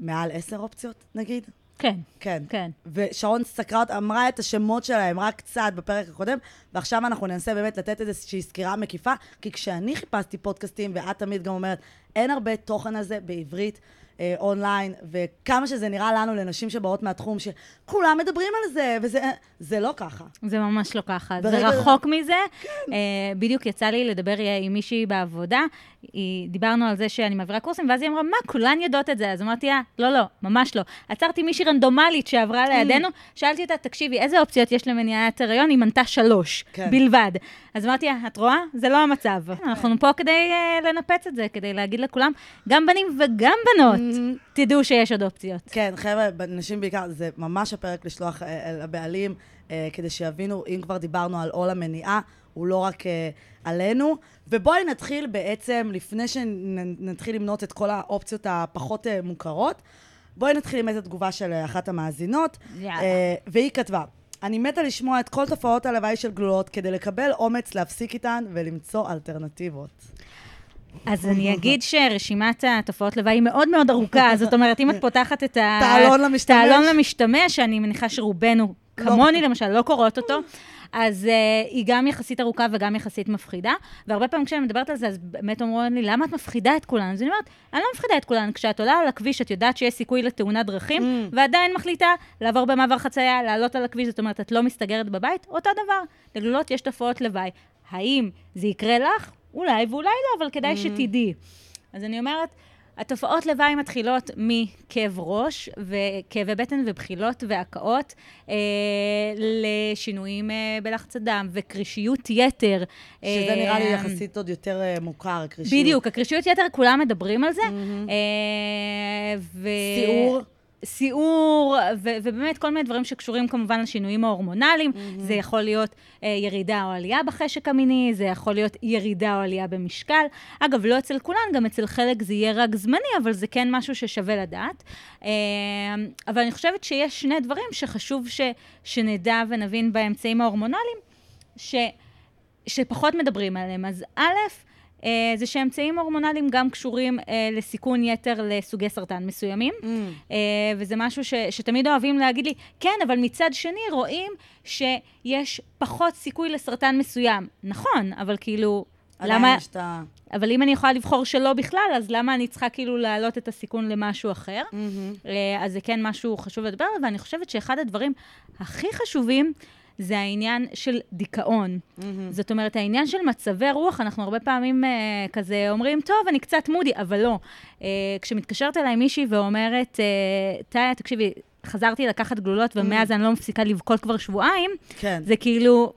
מעל עשר אופציות, נגיד? כן. כן. כן. ושרון סקרה, אמרה את השמות שלהם רק קצת בפרק הקודם, ועכשיו אנחנו ננסה באמת לתת איזושהי סקירה מקיפה, כי כשאני חיפשתי פודקאסטים, ואת תמיד גם אומרת, אין הרבה תוכן הזה בעברית. אה, אונליין, וכמה שזה נראה לנו, לנשים שבאות מהתחום, שכולם מדברים על זה, וזה זה לא ככה. זה ממש לא ככה. זה רחוק מזה. כן. אה, בדיוק יצא לי לדבר עם מישהי בעבודה, היא, דיברנו על זה שאני מעבירה קורסים, ואז היא אמרה, מה, כולן יודעות את זה. אז אמרתי לה, לא, לא, ממש לא. עצרתי מישהי רנדומלית שעברה לידינו, שאלתי אותה, תקשיבי, איזה אופציות יש למניעת הריון? היא מנתה שלוש כן. בלבד. אז אמרתי לה, את רואה? זה לא המצב. כן. אנחנו פה כדי uh, לנפץ את זה, כדי להגיד לכולם, גם בנים וגם בנות. תדעו שיש עוד אופציות. כן, חבר'ה, נשים בעיקר, זה ממש הפרק לשלוח uh, לבעלים, uh, כדי שיבינו, אם כבר דיברנו על עול המניעה, הוא לא רק אה, עלינו. ובואי נתחיל בעצם, לפני שנתחיל למנות את כל האופציות הפחות אה, מוכרות, בואי נתחיל עם איזו תגובה של אה, אחת המאזינות. יאללה. אה, והיא כתבה, אני מתה לשמוע את כל תופעות הלוואי של גלולות כדי לקבל אומץ להפסיק איתן ולמצוא אלטרנטיבות. אז אני אגיד שרשימת התופעות לוואי היא מאוד מאוד ארוכה, זאת אומרת, אם את פותחת את ה... תעלון למשתמש. תעלון למשתמש, שאני מניחה שרובנו, כמוני למשל, לא קוראות אותו, אז uh, היא גם יחסית ארוכה וגם יחסית מפחידה. והרבה פעמים כשאני מדברת על זה, אז באמת אומרים לי, למה את מפחידה את כולן? אז אני אומרת, אני לא מפחידה את כולן. כשאת עולה על הכביש, את יודעת שיש סיכוי לתאונת דרכים, Mm. ועדיין מחליטה לעבור במעבר חצייה, לעלות על הכביש, זאת אומרת, את לא מסתגרת בבית, אותו דבר. לגלולות יש תופעות לוואי. האם זה יקרה לך? אולי ואולי לא, אבל כדאי שתדעי. אז אני אומרת, התופעות לוואי מתחילות מכאב ראש וכאבי בטן ובחילות והקאות, אה, לשינויים אה, בלחץ הדם וקרישיות יתר. שזה אה, נראה לי יחסית עוד יותר אה, מוכר, קרישיות. בדיוק, הקרישיות יתר, כולם מדברים על זה. אה, ו... סיעור. סיעור, ו- ובאמת כל מיני דברים שקשורים כמובן לשינויים ההורמונליים. זה יכול להיות אה, ירידה או עלייה בחשק המיני, זה יכול להיות ירידה או עלייה במשקל. אגב, לא אצל כולן, גם אצל חלק זה יהיה רק זמני, אבל זה כן משהו ששווה לדעת. אה, אבל אני חושבת שיש שני דברים שחשוב ש- שנדע ונבין באמצעים ההורמונליים, ש... שפחות מדברים עליהם. אז א', זה שאמצעים הורמונליים גם קשורים אה, לסיכון יתר לסוגי סרטן מסוימים, Mm. אה, וזה משהו ש, שתמיד אוהבים להגיד לי, כן, אבל מצד שני רואים שיש פחות סיכוי לסרטן מסוים. נכון, אבל כאילו, למה... יש את ה... אבל אם אני יכולה לבחור שלא בכלל, אז למה אני צריכה כאילו להעלות את הסיכון למשהו אחר? אה, אז זה כן משהו חשוב לדבר עליו, ואני חושבת שאחד הדברים הכי חשובים זה העניין של דיכאון. זאת אומרת, העניין של מצבי רוח, אנחנו הרבה פעמים אה, כזה אומרים, טוב, אני קצת מודי, אבל לא. אה, כשמתקשרת אליי מישהי ואומרת, אה, טאיה, תקשיבי, חזרתי לקחת גלולות ומאז אני לא מפסיקה לבכות כבר שבועיים, כן. זה כאילו,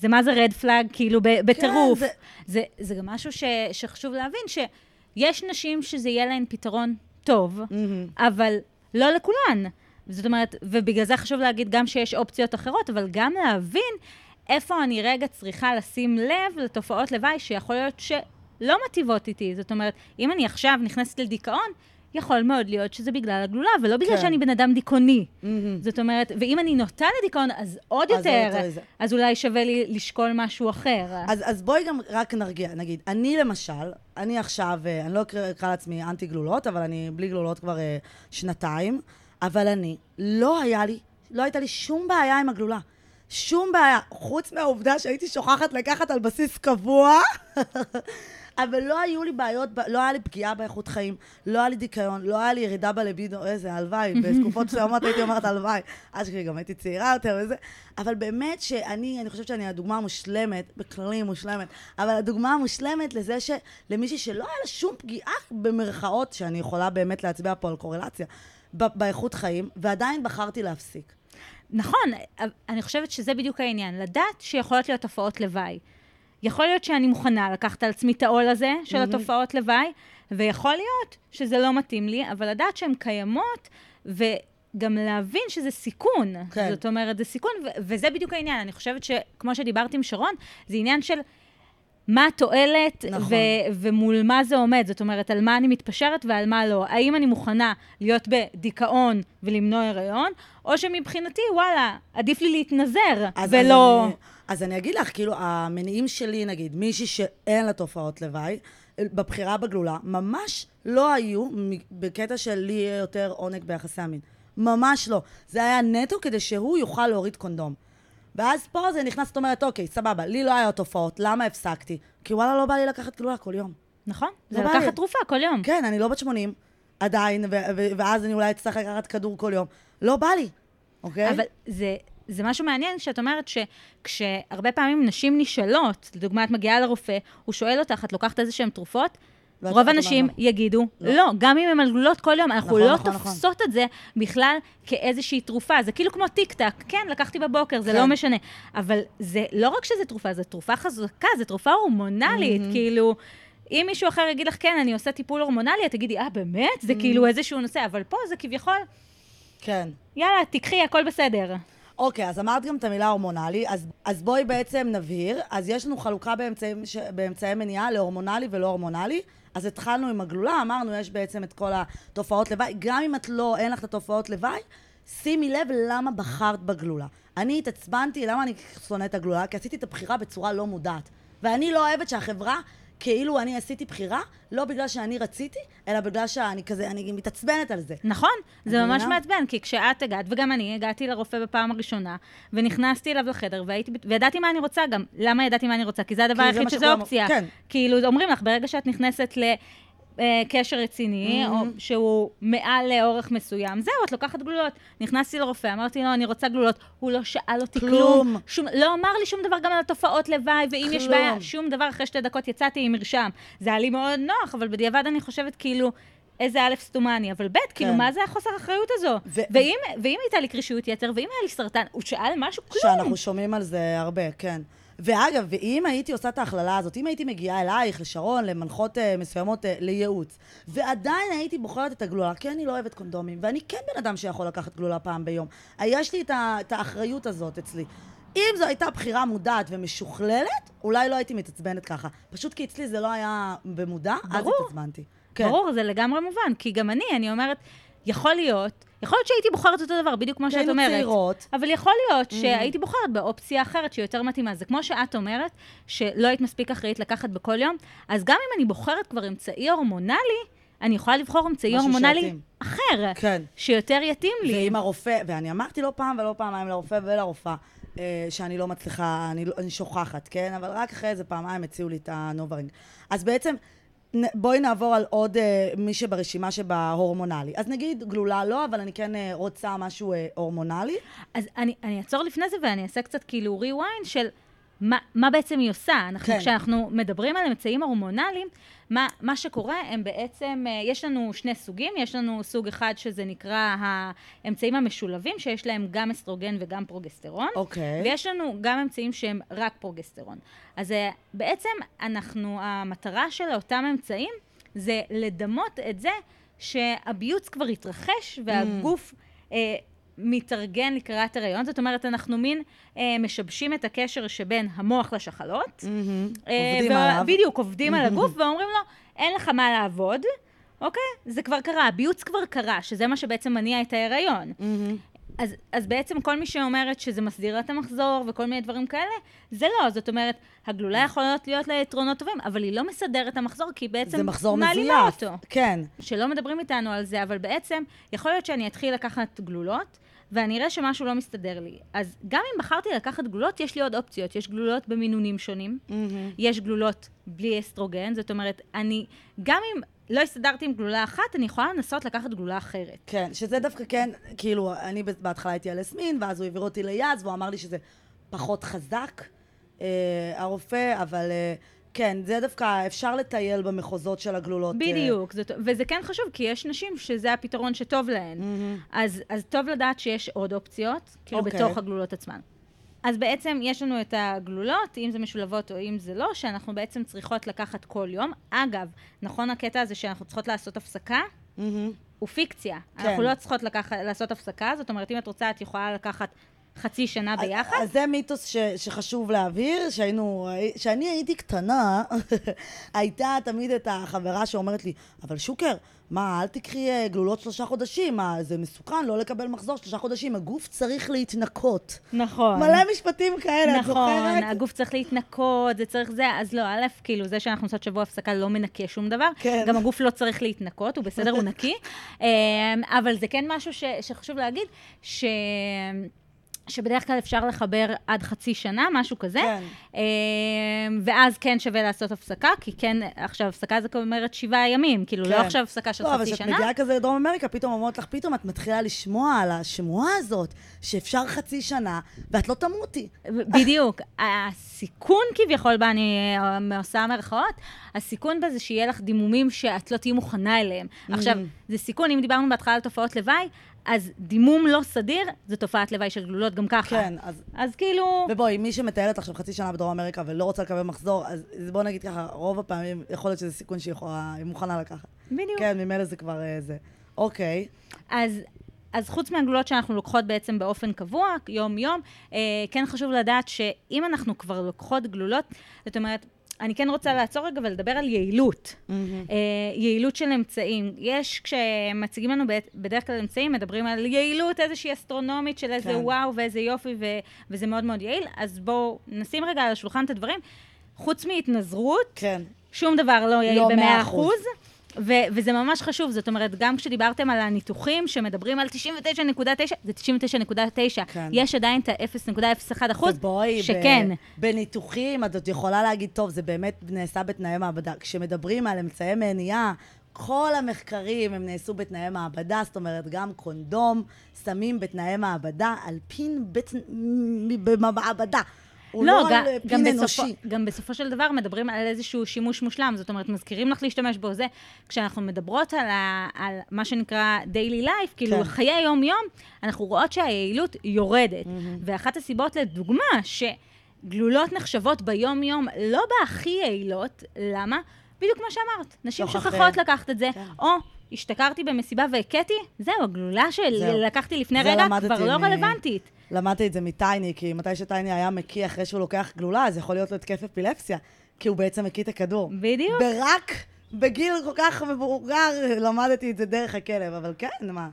זה מה זה רד פלאג, כאילו, ב- בטירוף. זה- זה, זה גם משהו ש, שחשוב להבין, שיש נשים שזה יהיה להן פתרון טוב, אבל לא לכולן. זאת אומרת, ובגלל זה חשוב להגיד גם שיש אופציות אחרות, אבל גם להבין איפה אני רגע צריכה לשים לב לתופעות לוואי שיכול להיות שלא מטיבות איתי. זאת אומרת, אם אני עכשיו נכנסת לדיכאון, יכול מאוד להיות שזה בגלל הגלולה, ולא בגלל כן. שאני בן אדם דיכאוני. זאת אומרת, ואם אני נוטה לדיכאון, אז עוד אז יותר, יותר זה. אז אולי שווה לי לשקול משהו אחר. אז, אז בואי גם רק נרגיע, נגיד, אני למשל, אני עכשיו, אה, אני לא אקרא אקרא לעצמי אנטי גלולות, אבל אני בלי גלולות כבר אה, שנתיים, אבל אני, לא היה לי, לא הייתה לי שום בעיה עם הגלולה. שום בעיה, חוץ מהעובדה שהייתי שוכחת לקחת על בסיס קבוע, אבל לא היו לי בעיות, לא היה לי פגיעה באיכות חיים, לא היה לי דיכאון, לא היה לי ירידה בלבידו, איזה, הלוואי, בתקופות מסוימות הייתי אומרת הלוואי, עד שגם הייתי צעירה יותר וזה, אבל באמת שאני, אני חושבת שאני הדוגמה המושלמת, בכללי מושלמת, אבל הדוגמה המושלמת לזה שלמישהי שלא היה לה שום פגיעה במרכאות, שאני יכולה באמת להצביע פה על קורלציה, באיכות חיים, ועדיין בחרתי להפסיק. נכון, אני חושבת שזה בדיוק העניין, לדעת שיכולות להיות תופעות לוואי. יכול להיות שאני מוכנה לקחת על עצמי את העול הזה של התופעות לוואי, ויכול להיות שזה לא מתאים לי, אבל לדעת שהן קיימות, וגם להבין שזה סיכון. כן. זאת אומרת, זה סיכון, ו- וזה בדיוק העניין. אני חושבת שכמו שדיברתי עם שרון, זה עניין של מה התועלת נכון. ו- ומול מה זה עומד. זאת אומרת, על מה אני מתפשרת ועל מה לא. האם אני מוכנה להיות בדיכאון ולמנוע הריון, או שמבחינתי, וואלה, עדיף לי להתנזר, אז, ולא... אני, אז אני אגיד לך, כאילו, המניעים שלי, נגיד, מישהי שאין לה תופעות לוואי, בבחירה בגלולה, ממש לא היו בקטע של לי יהיה יותר עונג ביחסי המין. ממש לא. זה היה נטו כדי שהוא יוכל להוריד קונדום. ואז פה זה נכנס, זאת אומרת, אוקיי, סבבה, לי לא היה תופעות, למה הפסקתי? כי וואלה, לא בא לי לקחת גלולה כל יום. נכון? לא זה לי. לקחת תרופה כל יום. כן, אני לא בת 80, עדיין, ו- ו- ואז אני אולי אצטרך לקחת כדור כל יום. לא בא לי, אוקיי? אבל זה, זה משהו מעניין שאת אומרת שכשהרבה פעמים נשים נשאלות, לדוגמה, את מגיעה לרופא, הוא שואל אותך, את לוקחת איזה שהן תרופות? רוב אומרת יגידו, לא. לא. גם אם הן על גלולות כל יום, אנחנו נכון, לא נכון, נכון. תופסות את זה בכלל כאיזושהי תרופה. זה כאילו כמו טיק טק, כן, לקחתי בבוקר, זה כן. לא משנה. אבל זה לא רק שזה תרופה, זו תרופה חזקה, זו תרופה הורמונלית, כאילו... אם מישהו אחר יגיד לך, כן, אני עושה טיפול הורמונלי, את תגידי, אה, באמת? זה כאילו איזשהו נושא, אבל פה זה כביכול, כן. יאללה, תיקחי, הכל בסדר. אוקיי, אז אמרת גם את המילה הורמונלי, אז, אז בואי בעצם נבהיר. אז יש לנו חלוקה באמצעים, ש- באמצעי מניעה להורמונלי ולא הורמונלי. אז התחלנו עם הגלולה, אמרנו, יש בעצם את כל התופעות לוואי. גם אם את לא, אין לך את התופעות לוואי, שימי לב למה בחרת בגלולה. אני התעצבנתי, למה אני שונאת את הגלולה? כי עשיתי את הבחירה בצורה לא מודעת. ואני לא אוהבת שהחברה, כאילו אני עשיתי בחירה, לא בגלל שאני רציתי, אלא בגלל שאני כזה, אני מתעצבנת על זה. נכון, זה ממש? מעצבן, כי כשאת הגעת, וגם אני, הגעתי לרופא בפעם הראשונה, ונכנסתי אליו לחדר, והייתי, וידעתי מה אני רוצה גם. למה ידעתי מה אני רוצה? כי זה הדבר היחיד שזה אופציה. כן. כאילו, אומרים לך, ברגע שאת נכנסת ל... אה, קשר רציני, Mm-hmm. או שהוא מעל לאורך מסוים. זהו, את לוקחת גלולות. נכנסתי לרופא, אמרתי לו, אני רוצה גלולות. הוא לא שאל אותי כלום. כלום. שום, לא אמר לי שום דבר גם על התופעות לוואי, ואם יש כלום. בעיה, שום דבר. אחרי שתי דקות יצאתי עם מרשם. זה היה לי מאוד נוח, אבל בדיעבד אני חושבת כאילו... איזה א' סתומה אני, אבל ב', כאילו, כן. מה זה החוסר האחריות הזו? ו- ואם, ואם הייתה לי קרישיות יתר, ואם היה לי סרטן, הוא שאל משהו? כלום. שאנחנו שומעים על זה הרבה, כן. ואגב, ואם הייתי עושה את ההכללה הזאת, אם הייתי מגיעה אלייך, לשרון, למנחות uh, מסוימות uh, לייעוץ, ועדיין הייתי בוחרת את הגלולה, כי אני לא אוהבת קונדומים, ואני כן בן אדם שיכול לקחת גלולה פעם ביום. יש לי את, ה, את האחריות הזאת אצלי. אם זו הייתה בחירה מודעת ומשוכללת, אולי לא הייתי מתעצבנת ככה. פשוט כי אצלי זה לא היה במודע, אז ברור. התעצבנתי. ברור, זה לגמרי מובן, כי גם אני, אני אומרת, יכול להיות, יכול להיות שהייתי בוחרת אותו דבר, בדיוק כמו שאת אומרת. צעירות. אבל יכול להיות שהייתי בוחרת באופציה אחרת שהיא יותר מתאימה. זה כמו שאת אומרת, שלא היית מספיק אחראית לקחת בכל יום, אז גם אם אני בוחרת כבר אמצעי הורמונלי, אני יכולה לבחור אמצעי הורמונלי. אחר, כן. שיותר יתאים לי. ועם הרופא, ואני אמרתי לא פעם ולא פעמיים לרופא ולרופאה, אה, שאני לא מצליחה, אני, לא- אני שוכחת, כן? אבל רק אחרי איזה פעמיים הציעו לי את ה NuvaRing. אז בעצם, בואי נעבור על עוד אה, מי שברשימה שבהורמונלי. אז נגיד גלולה לא, אבל אני כן אה, רוצה משהו אה, הורמונלי. אז אני, אני אעצור לפני זה ואני אעשה קצת כאילו rewind של מה, מה בעצם היא עושה. אנחנו. כן. כשאנחנו מדברים על אמצעים הורמונליים, מה, מה שקורה הם בעצם, אה, יש לנו שני סוגים, יש לנו סוג אחד שזה נקרא האמצעים המשולבים, שיש להם גם אסטרוגן וגם פרוגסטרון. אוקיי. ויש לנו גם אמצעים שהם רק פרוגסטרון. אז אה, בעצם אנחנו, המטרה של אותם אמצעים זה לדמות את זה שהביוץ כבר התרחש והגוף אה, מתארגן לקראת הריון. זאת אומרת, אנחנו מין אה, משבשים את הקשר שבין המוח לשחלות. אה, עובדים וה- עליו. בדיוק, עובדים על הגוף ואומרים לו, אין לך מה לעבוד. אוקיי? זה כבר קרה, הביוץ כבר קרה, שזה מה שבעצם מניע את ההיריון. אז, אז בעצם כל מי שאומרת שזה מסדיר את המחזור וכל מיני דברים כאלה, זה לא. זאת אומרת, הגלולה יכולות להיות לה יתרונות טובים, אבל היא לא מסדרת את המחזור, כי היא בעצם זה מחזור מעלימה מזויף. אותו. כן. שלא מדברים איתנו על זה, אבל בעצם יכול להיות שאני אתחיל לקחת גלולות, ואני אראה שמשהו לא מסתדר לי. אז גם אם בחרתי לקחת גלולות, יש לי עוד אופציות. יש גלולות במינונים שונים, יש גלולות בלי אסטרוגן, זאת אומרת, אני, גם אם לא הסתדרתי עם גלולה אחת, אני יכולה לנסות לקחת גלולה אחרת. כן, שזה דווקא כן, כאילו, אני בהתחלה הייתי על יסמין, ואז הוא העביר אותי ליאז, והוא אמר לי שזה פחות חזק, אה, הרופא, אבל אה, כן, זה דווקא, אפשר לטייל במחוזות של הגלולות. אה, בדיוק, זאת, וזה כן חשוב, כי יש נשים שזה הפתרון שטוב להן. אז, אז טוב לדעת שיש עוד אופציות, כאילו אוקיי. בתוך הגלולות עצמן. אז בעצם יש לנו את הגלולות, אם זה משולבות או אם זה לא, שאנחנו בעצם צריכות לקחת כל יום. אגב, נכון הקטע הזה שאנחנו צריכות לעשות הפסקה? מהמם. הוא פיקציה. כן. אנחנו לא צריכות לקחת, לעשות הפסקה, זאת אומרת, אם את רוצה, את יכולה לקחת חצי שנה ביחד. אז זה מיתוס ש, שחשוב להבהיר, שהיינו, שאני הייתי קטנה, הייתה תמיד את החברה שאומרת לי, אבל שוקר, מה, אל תקחי אה, גלולות שלושה חודשים, מה, זה מסוכן לא לקבל מחזור שלושה חודשים, הגוף צריך להתנקות. נכון. מלא משפטים כאלה, את נכון, זוכרת? הגוף צריך להתנקות, זה צריך זה, אז לא, א', כאילו, זה שאנחנו עושות שבוע הפסקה לא מנקה שום דבר. כן. גם הגוף לא צריך להתנקות, הוא בסדר, הוא נקי. אמ, אבל זה כן משהו ש, שחשוב להגיד, ש... שבדרך כלל אפשר לחבר עד חצי שנה, משהו כזה. כן. אמ, ואז כן שווה לעשות הפסקה, כי כן, עכשיו, הפסקה זה אומרת שבעה ימים, כאילו, לא כן. עכשיו הפסקה של לא, אבל חצי כשאת שנה. מגיעה כזה לדרום אמריקה, פתאום אומרות לך, פתאום את מתחילה לשמוע על השמועה הזאת, שאפשר חצי שנה, ואת לא תמותי. בדיוק. הסיכון כביכול בה, אני אה, עושה מרכאות, הסיכון בזה שיהיה לך דימומים שאת לא תהיי מוכנה אליהם. עכשיו, זה סיכון, אם דיברנו בהתחלה על תופעות לוואי, אז דימום לא סדיר זה תופעת לוואי של גלולות גם ככה. כן, אז... אז כאילו... ובואי, מי שמטיילת עכשיו חצי שנה בדרום אמריקה ולא רוצה לקבל מחזור, אז אז בוא נגיד ככה, רוב הפעמים יכול להיות שזה סיכון שהיא יכולה, היא מוכנה לקחת. בדיוק. כן, ממילא זה כבר אה, זה. אוקיי. אז, אז חוץ מהגלולות שאנחנו לוקחות בעצם באופן קבוע, יום-יום, אה, כן חשוב לדעת שאם אנחנו כבר לוקחות גלולות, זאת אומרת, אני כן רוצה לעצור רגע ולדבר על יעילות. Mm-hmm. אה, יעילות של אמצעים. יש, כשמציגים לנו בדרך כלל אמצעים, מדברים על יעילות איזושהי אסטרונומית של איזה כן. וואו ואיזה יופי, ו- וזה מאוד מאוד יעיל. אז בואו נשים רגע על השולחן את הדברים. חוץ מהתנזרות, כן. שום דבר לא יעיל לא, ב-100 מאה אחוז. אחוז. ו- וזה ממש חשוב, זאת אומרת, גם כשדיברתם על הניתוחים שמדברים על 99.9, זה 99.9. כן. יש עדיין את ה-0.01 אחוז, ובואי, ב- שכן. בניתוחים, את עוד יכולה להגיד, טוב, זה באמת נעשה בתנאי מעבדה. כשמדברים על אמצעי מניעה, כל המחקרים הם נעשו בתנאי מעבדה, זאת אומרת, גם קונדום שמים בתנאי מעבדה, על פין בית... במעבדה. הוא לא, לא, גם, על גם, פין בסופו, אנושי. גם בסופו של דבר מדברים על איזשהו שימוש מושלם, זאת אומרת, מזכירים לך להשתמש בו. זה, כשאנחנו מדברות על, ה, על מה שנקרא daily life, כאילו כן. חיי היום-יום, אנחנו רואות שהיעילות יורדת. ואחת הסיבות, לדוגמה, שגלולות נחשבות ביום-יום לא בהכי יעילות, למה? בדיוק כמו שאמרת, נשים שוכחות אה, לקחת את זה, כן. או השתכרתי במסיבה והכיתי, זהו, הגלולה. שלקחתי לפני רגע כבר לא מ- רלוונטית. למדתי את זה מטייני, כי מתי שטייני היה מקיא אחרי שהוא לוקח גלולה, אז יכול להיות לו התקף אפילפסיה, כי הוא בעצם מקיא את הכדור. בדיוק. ורק בגיל כל כך מבוגר למדתי את זה דרך הכלב, אבל כן, מה?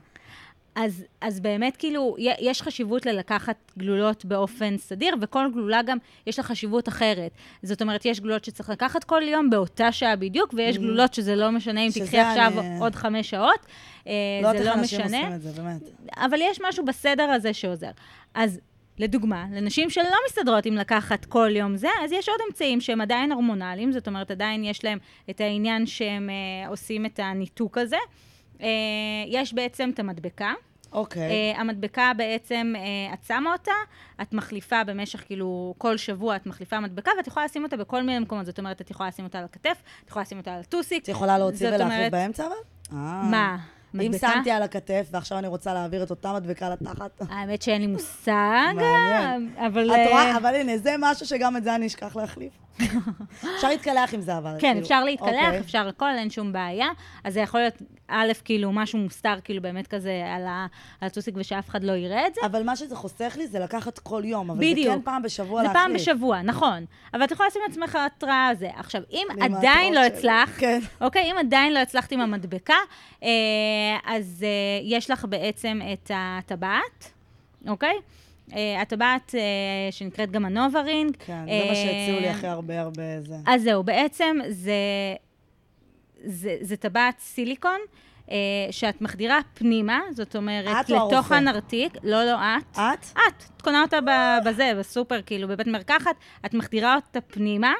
אז, אז באמת, כאילו, יש חשיבות ללקחת גלולות באופן סדיר, וכל גלולה גם יש לה חשיבות אחרת. זאת אומרת, יש גלולות שצריך לקחת כל יום באותה שעה בדיוק, ויש גלולות שזה לא משנה אם Mm. תקחי עכשיו אני- עוד חמש שעות. אה, לא יודעת זה איך לא משנה. עושים את זה, באמת. אבל יש משהו בסדר הזה שעוזר. אז לדוגמה, לנשים שלא מסתדרות עם לקחת כל יום זה, אז יש עוד אמצעים שהם עדיין הורמונליים, זאת אומרת, עדיין יש להם את העניין שהם אה, עושים את הניתוק הזה. אה, יש בעצם את המדבקה. אוקיי. Uh, המדבקה בעצם, uh, את שמה אותה, את מחליפה במשך, כאילו, כל שבוע את מחליפה מדבקה, ואת יכולה לשים אותה בכל מיני מקומות. זאת אומרת, את יכולה לשים אותה על הכתף, את יכולה לשים אותה על הטוסיק. את יכולה להוציא ולהחליף אומרת- באמצע אבל? אה. מה? אם מדבקה? שמתי על הכתף ועכשיו אני רוצה להעביר את אותה מדבקה לתחת. האמת שאין לי מושג, מעניין. אבל... את רואה? אה, אבל הנה, זה משהו שגם את זה אני אשכח להחליף. אפשר להתקלח עם זה אבל. כן, כאילו. אפשר להתקלח, אוקיי. אפשר הכל, אין שום בעיה. אז זה יכול להיות, א', כאילו, משהו מוסתר, כאילו, באמת כזה על ה- על הטוסיק, ושאף אחד לא יראה את זה. אבל מה שזה חוסך לי זה לקחת כל יום, אבל בדיוק. זה כן פעם בשבוע זה להחליף. פעם בשבוע, נכון. אבל את יכולה לשים לעצמך התראה על זה. עכשיו, אם עדיין לא שלי. הצלחת, כן. אוקיי, אם עדיין לא הצלחת עם המדבקה, אה, אז אה, יש לך בעצם את הטבעת, אוקיי? אה, הטבעת אה, שנקראת גם ה NuvaRing. כן, זה מה שהציעו לי אה, אחרי הרבה הרבה זה. אז זהו, בעצם זה, זה, זה טבעת סיליקון. אה, שאת מחדירה פנימה, זאת אומרת, לתוך הרופא? הנרתיק, לא, לא את, את? את, את קונה אותה בזה, בסופר, כאילו, בבית מרקחת, את מחדירה אותה פנימה.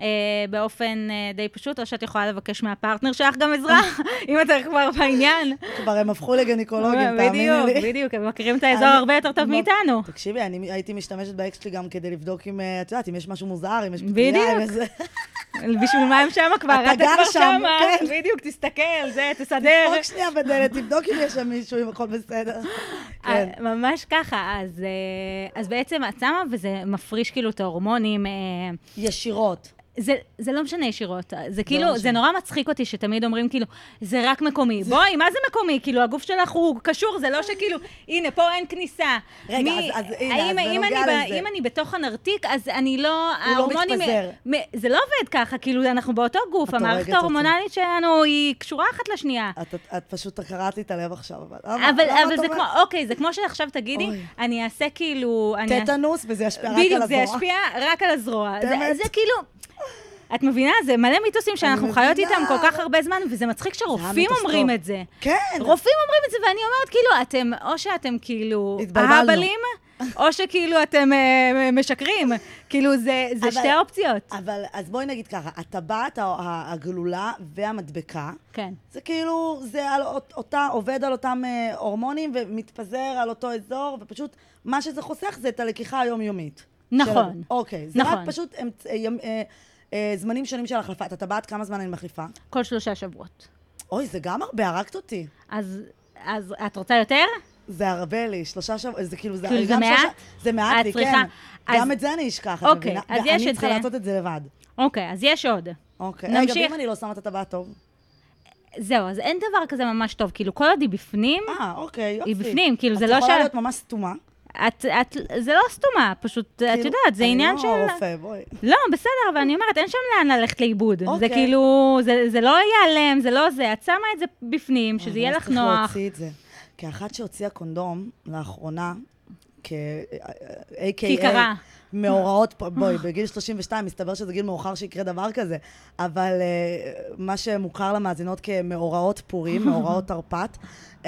אה, באופן אה, די פשוט, או שאת יכולה לבקש מהפרטנר שלך גם עזרה, אם אתה כבר בעניין. כבר הם הפכו לגניקולוגים, תאמיני לי. בדיוק, בדיוק, הם מכירים את האזור הרבה יותר טוב מ- מאיתנו. תקשיבי, אני הייתי משתמשת באקס שלי גם כדי לבדוק אם, אה, את יודעת, אם יש משהו מוזר, אם יש פתיעה, אם. איזה... בשביל מה הם שמה כבר? אתה גר כבר שם, כן. בדיוק, תסתכל, זה, תסדר. תדפוק שנייה בדלת, תבדוק אם יש שם מישהו, אם הכל בסדר. כן. אה, ממש ככה, אז, אה, אז בעצם את שמה וזה מפריש כאילו את ההורמונים. אה, ישירות. זה, זה לא משנה ישירות, זה כאילו, משנה. זה נורא מצחיק אותי שתמיד אומרים כאילו, זה רק מקומי. בואי, מה זה מקומי? כאילו, הגוף שלך הוא קשור, זה לא שכאילו, הנה, פה אין כניסה. רגע, אז- אז הנה, האם, אז אם, אני, ב- לזה. אם אני בתוך הנרתיק, אז אני לא... הוא לא מתפזר. מ- זה לא עובד ככה, כאילו, אנחנו באותו גוף, המערכת. ההורמונלית שלנו היא קשורה אחת לשנייה. את, את, את פשוט קרעת לי את הלב עכשיו, אבל... אבל, אבל את זה? כמו, אוקיי, זה כמו שעכשיו תגידי, אוי. אני אעשה כאילו... טטנוס, וזה ישפיע רק על בדיוק, הזרוע. זה ישפיע רק על הזרוע. זה? זה כאילו... את מבינה? זה מלא מיתוסים שאנחנו. חיות איתם כל כך הרבה זמן, וזה מצחיק שרופאים אומרים. את זה. כן. רופאים אומרים את זה, ואני אומרת, כאילו, אתם, או שאתם כאילו התבלבלנו. או שכאילו אתם אה, משקרים. כאילו, זה, זה אבל- שתי האופציות. אבל, אז בואי נגיד ככה, הטבעת, הגלולה והמדבקה, כן. זה כאילו, זה על אות- אותה, עובד על אותם אה, הורמונים ומתפזר על אותו אזור, ופשוט, מה שזה חוסך זה את הלקיחה היומיומית. נכון. של- אוקיי. זה נכון. רק פשוט אמצ- אה, ימ- אה, זמנים שונים של החלפה. את הטבעת, כמה זמן אני מחליפה? כל שלושה שבועות. אוי, זה גם הרבה, הרגת אותי. אז, אז את רוצה יותר? זה הרבה לי, שלושה שבועות, זה כאילו, זה כאילו, זה מעט? שלושה- זה מעט את לי, צריכה- כן. אז- גם את זה אני אשכח, את אוקיי, מבינה? אז יש ואני את צריכה זה. לעשות את זה לבד. אוקיי, אז יש עוד. אוקיי. רגע, נמשיך. ואם אני לא שמה את הטבעת טוב? זהו, אז אין דבר כזה ממש טוב. כאילו, כל עוד היא בפנים, אה, אוקיי, יופי. היא בפנים, כאילו, זה את לא יכולה ש- להיות ממש סתומה. את, את, זה לא סתומה, פשוט, את כאילו, יודעת, זה עניין של... אני לא רופא, בואי. לא, בסדר, אבל אני אומרת, אין שם לאן ללכת לאיבוד. זה אוקיי. כאילו, זה, זה לא ייעלם, זה לא זה. את שמה את זה בפנים, שזה יהיה לך צריך נוח. להוציא את זה. כאחת שהוציאה קונדום לאחרונה, כ... A.K.A. כי קרה. מאורעות, בואי, בגיל 32, מסתבר שזה גיל מאוחר שיקרה דבר כזה, אבל uh, מה שמוכר למאזינות כמאורעות פורים, מאורעות תרפ"ט, uh,